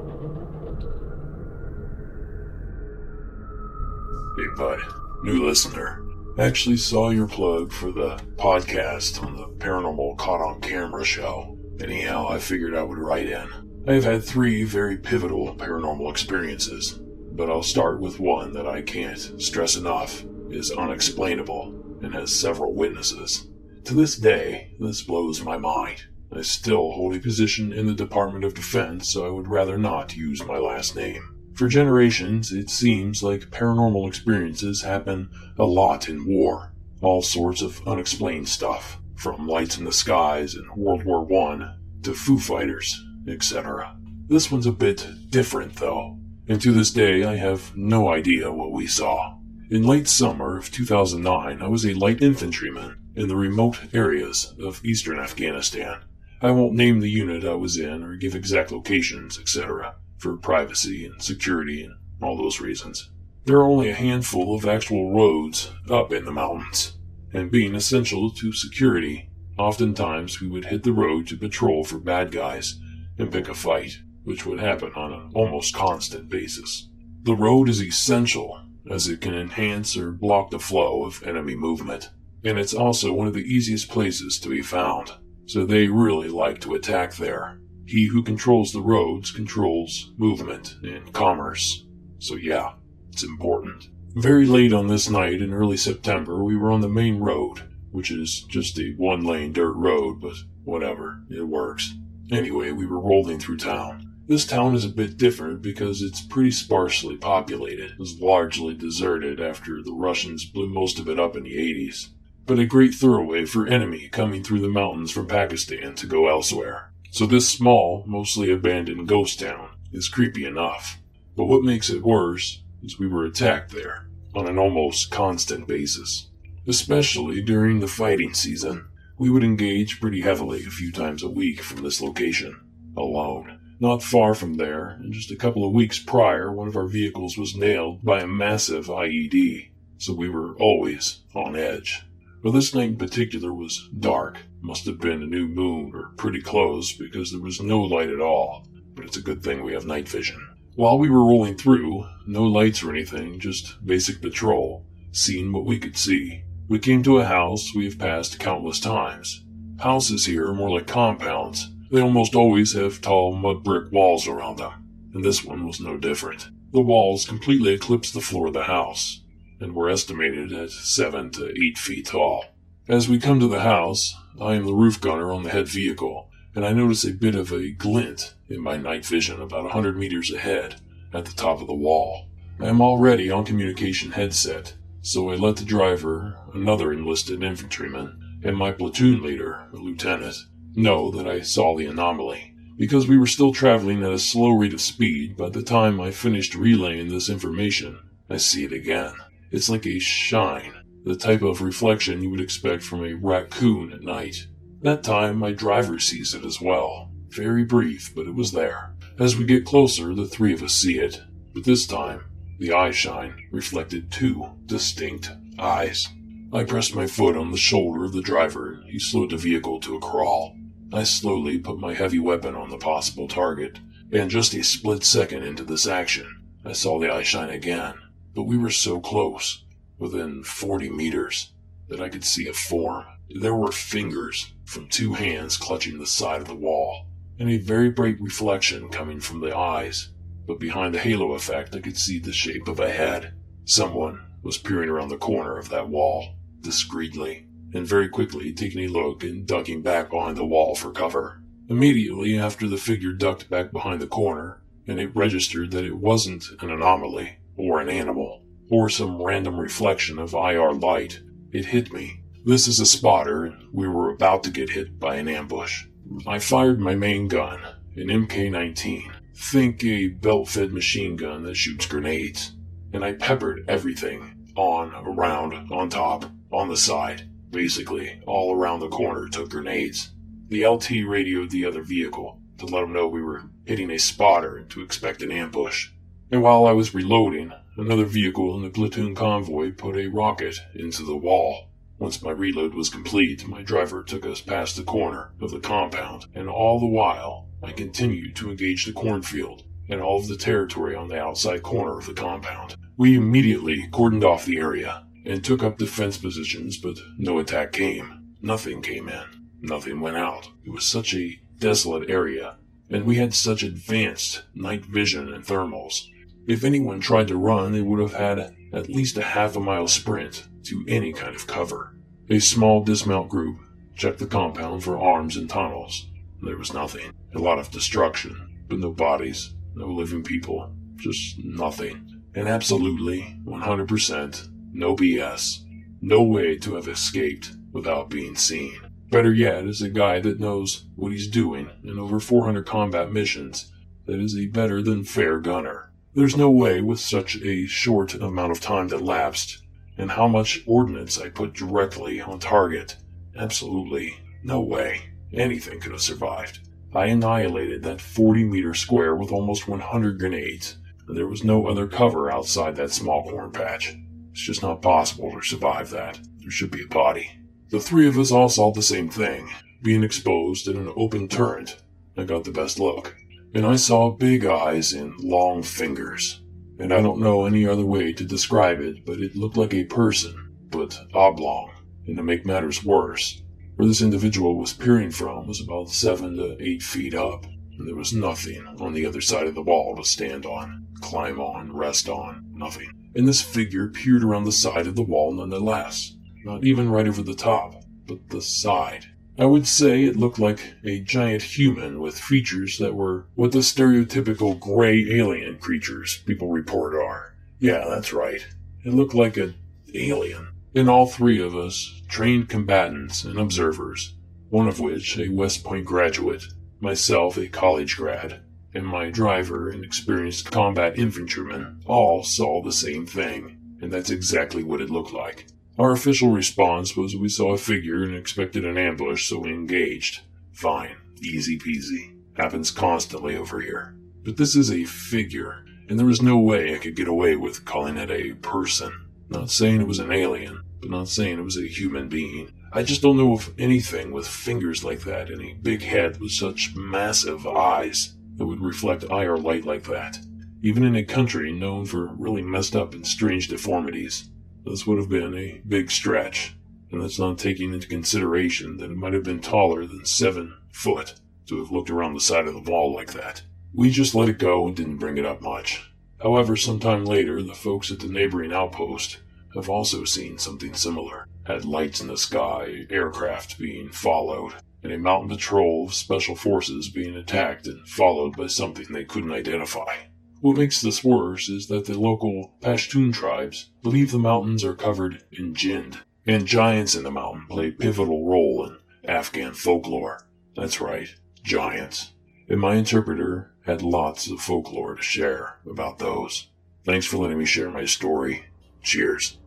Hey, bud, new listener. Actually saw your plug for the podcast on the Paranormal Caught on Camera show. Anyhow, I figured I would write in. I have had three very pivotal paranormal experiences, but I'll start with one that I can't stress enough is unexplainable and has several witnesses. To this day, this blows my mind. I still hold a position in the Department of Defense, so I would rather not use my last name. For generations, it seems like paranormal experiences happen a lot in war. All sorts of unexplained stuff from lights in the skies in World War I to Foo Fighters, etc. This one's a bit different, though, and to this day I have no idea what we saw. In late summer of 2009, I was a light infantryman in the remote areas of eastern Afghanistan. I won't name the unit I was in or give exact locations, etc., for privacy and security and all those reasons. There are only a handful of actual roads up in the mountains and being essential to security, oftentimes we would hit the road to patrol for bad guys and pick a fight, which would happen on an almost constant basis. The road is essential as it can enhance or block the flow of enemy movement, and it's also one of the easiest places to be found, so they really like to attack there. He who controls the roads controls movement and commerce. So yeah, it's important. Very late on this night in early September, we were on the main road, which is just a one lane dirt road, but whatever, it works. Anyway, we were rolling through town. This town is a bit different because it's pretty sparsely populated. It was largely deserted after the Russians blew most of it up in the 80s. But a great thoroughway for enemy coming through the mountains from Pakistan to go elsewhere. So this small, mostly abandoned ghost town is creepy enough. But what makes it worse is we were attacked there on an almost constant basis. Especially during the fighting season, we would engage pretty heavily a few times a week from this location, alone. Not far from there, and just a couple of weeks prior, one of our vehicles was nailed by a massive IED, so we were always on edge. But this night in particular was dark. Must have been a new moon or pretty close because there was no light at all. But it's a good thing we have night vision. While we were rolling through, no lights or anything, just basic patrol, seeing what we could see. We came to a house we have passed countless times. Houses here are more like compounds. They almost always have tall mud brick walls around them, and this one was no different. The walls completely eclipsed the floor of the house, and were estimated at seven to eight feet tall. As we come to the house, I am the roof gunner on the head vehicle, and I notice a bit of a glint in my night vision about a hundred meters ahead at the top of the wall. I am already on communication headset, so I let the driver, another enlisted infantryman, and my platoon leader, a lieutenant, know that I saw the anomaly. Because we were still traveling at a slow rate of speed, by the time I finished relaying this information, I see it again. It's like a shine, the type of reflection you would expect from a raccoon at night. That time, my driver sees it as well. Very brief, but it was there. As we get closer, the three of us see it. But this time, the eye shine reflected two distinct eyes. I pressed my foot on the shoulder of the driver and he slowed the vehicle to a crawl. I slowly put my heavy weapon on the possible target, and just a split second into this action, I saw the eye shine again. But we were so close, within 40 meters, that I could see a form. There were fingers from two hands clutching the side of the wall, and a very bright reflection coming from the eyes. But behind the halo effect, I could see the shape of a head. Someone was peering around the corner of that wall, discreetly, and very quickly taking a look and ducking back behind the wall for cover. Immediately after the figure ducked back behind the corner, and it registered that it wasn't an anomaly, or an animal, or some random reflection of IR light, it hit me. This is a spotter, and we were about to get hit by an ambush. I fired my main gun, an MK 19. Think a belt fed machine gun that shoots grenades. And I peppered everything on, around, on top, on the side. Basically, all around the corner took grenades. The LT radioed the other vehicle to let them know we were hitting a spotter and to expect an ambush. And while I was reloading, another vehicle in the platoon convoy put a rocket into the wall. Once my reload was complete, my driver took us past the corner of the compound, and all the while I continued to engage the cornfield and all of the territory on the outside corner of the compound. We immediately cordoned off the area and took up defense positions, but no attack came. Nothing came in. Nothing went out. It was such a desolate area, and we had such advanced night vision and thermals. If anyone tried to run, they would have had at least a half a mile sprint to any kind of cover. A small dismount group checked the compound for arms and tunnels. There was nothing. A lot of destruction, but no bodies, no living people, just nothing. And absolutely, 100%, no BS. No way to have escaped without being seen. Better yet is a guy that knows what he's doing in over 400 combat missions that is a better than fair gunner. There's no way with such a short amount of time that lapsed and how much ordnance I put directly on target. Absolutely no way anything could have survived. I annihilated that 40 meter square with almost 100 grenades, and there was no other cover outside that small corn patch. It's just not possible to survive that. There should be a body. The three of us all saw the same thing, being exposed in an open turret. I got the best look, and I saw big eyes and long fingers. And I don't know any other way to describe it, but it looked like a person, but oblong. And to make matters worse, where this individual was peering from was about seven to eight feet up, and there was nothing on the other side of the wall to stand on, climb on, rest on, nothing. And this figure peered around the side of the wall nonetheless, not even right over the top, but the side. I would say it looked like a giant human with features that were what the stereotypical gray alien creatures people report are. Yeah, that's right. It looked like an alien. And all three of us, trained combatants and observers, one of which a West Point graduate, myself a college grad, and my driver an experienced combat infantryman, all saw the same thing. and that's exactly what it looked like. Our official response was we saw a figure and expected an ambush, so we engaged. Fine, easy peasy. Happens constantly over here. But this is a figure, and there was no way I could get away with calling it a person. Not saying it was an alien, but not saying it was a human being. I just don't know of anything with fingers like that and a big head with such massive eyes that would reflect IR light like that. Even in a country known for really messed up and strange deformities, this would have been a big stretch, and that's not taking into consideration that it might have been taller than seven foot to have looked around the side of the wall like that. We just let it go and didn't bring it up much. However, sometime later, the folks at the neighboring outpost have also seen something similar. Had lights in the sky, aircraft being followed, and a mountain patrol of special forces being attacked and followed by something they couldn't identify. What makes this worse is that the local Pashtun tribes believe the mountains are covered in jinn, and giants in the mountain play a pivotal role in Afghan folklore. That's right, giants. And my interpreter had lots of folklore to share about those. Thanks for letting me share my story. Cheers.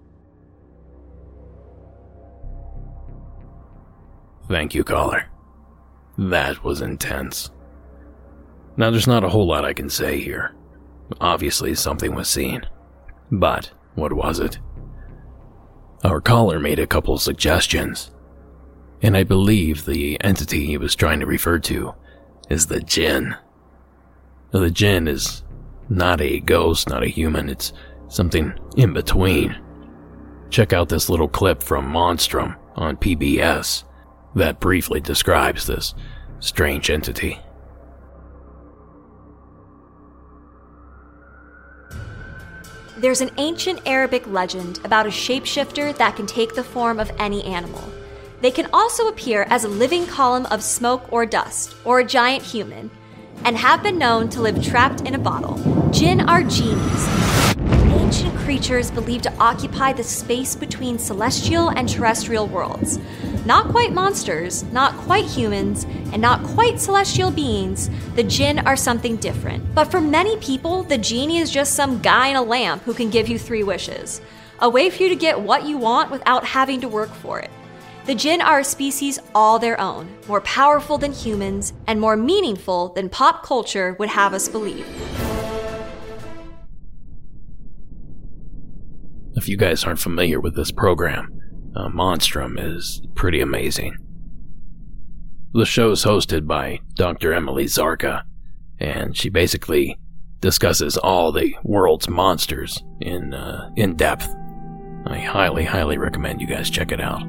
Thank you, caller. That was intense. Now, there's not a whole lot I can say here. Obviously, something was seen. But, what was it? Our caller made a couple suggestions. And I believe the entity he was trying to refer to is the Jinn. The Jinn is not a ghost, not a human, it's something in between. Check out this little clip from Monstrum on PBS that briefly describes this strange entity. There's an ancient Arabic legend about a shapeshifter that can take the form of any animal. They can also appear as a living column of smoke or dust, or a giant human, and have been known to live trapped in a bottle. Jinn are genies, creatures believed to occupy the space between celestial and terrestrial worlds. Not quite monsters, not quite humans, and not quite celestial beings, the Jinn are something different. But for many people, the genie is just some guy in a lamp who can give you three wishes. A way for you to get what you want without having to work for it. The Jinn are a species all their own, more powerful than humans, and more meaningful than pop culture would have us believe. If you guys aren't familiar with this program, uh, Monstrum is pretty amazing. The show is hosted by Dr. Emily Zarka, and she basically discusses all the world's monsters in uh, in depth. I highly, highly recommend you guys check it out.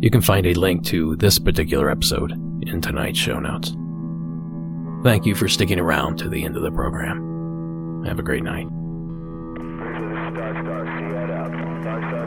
You can find a link to this particular episode in tonight's show notes. Thank you for sticking around to the end of the program. Have a great night. Star Star, see that out. Star Star,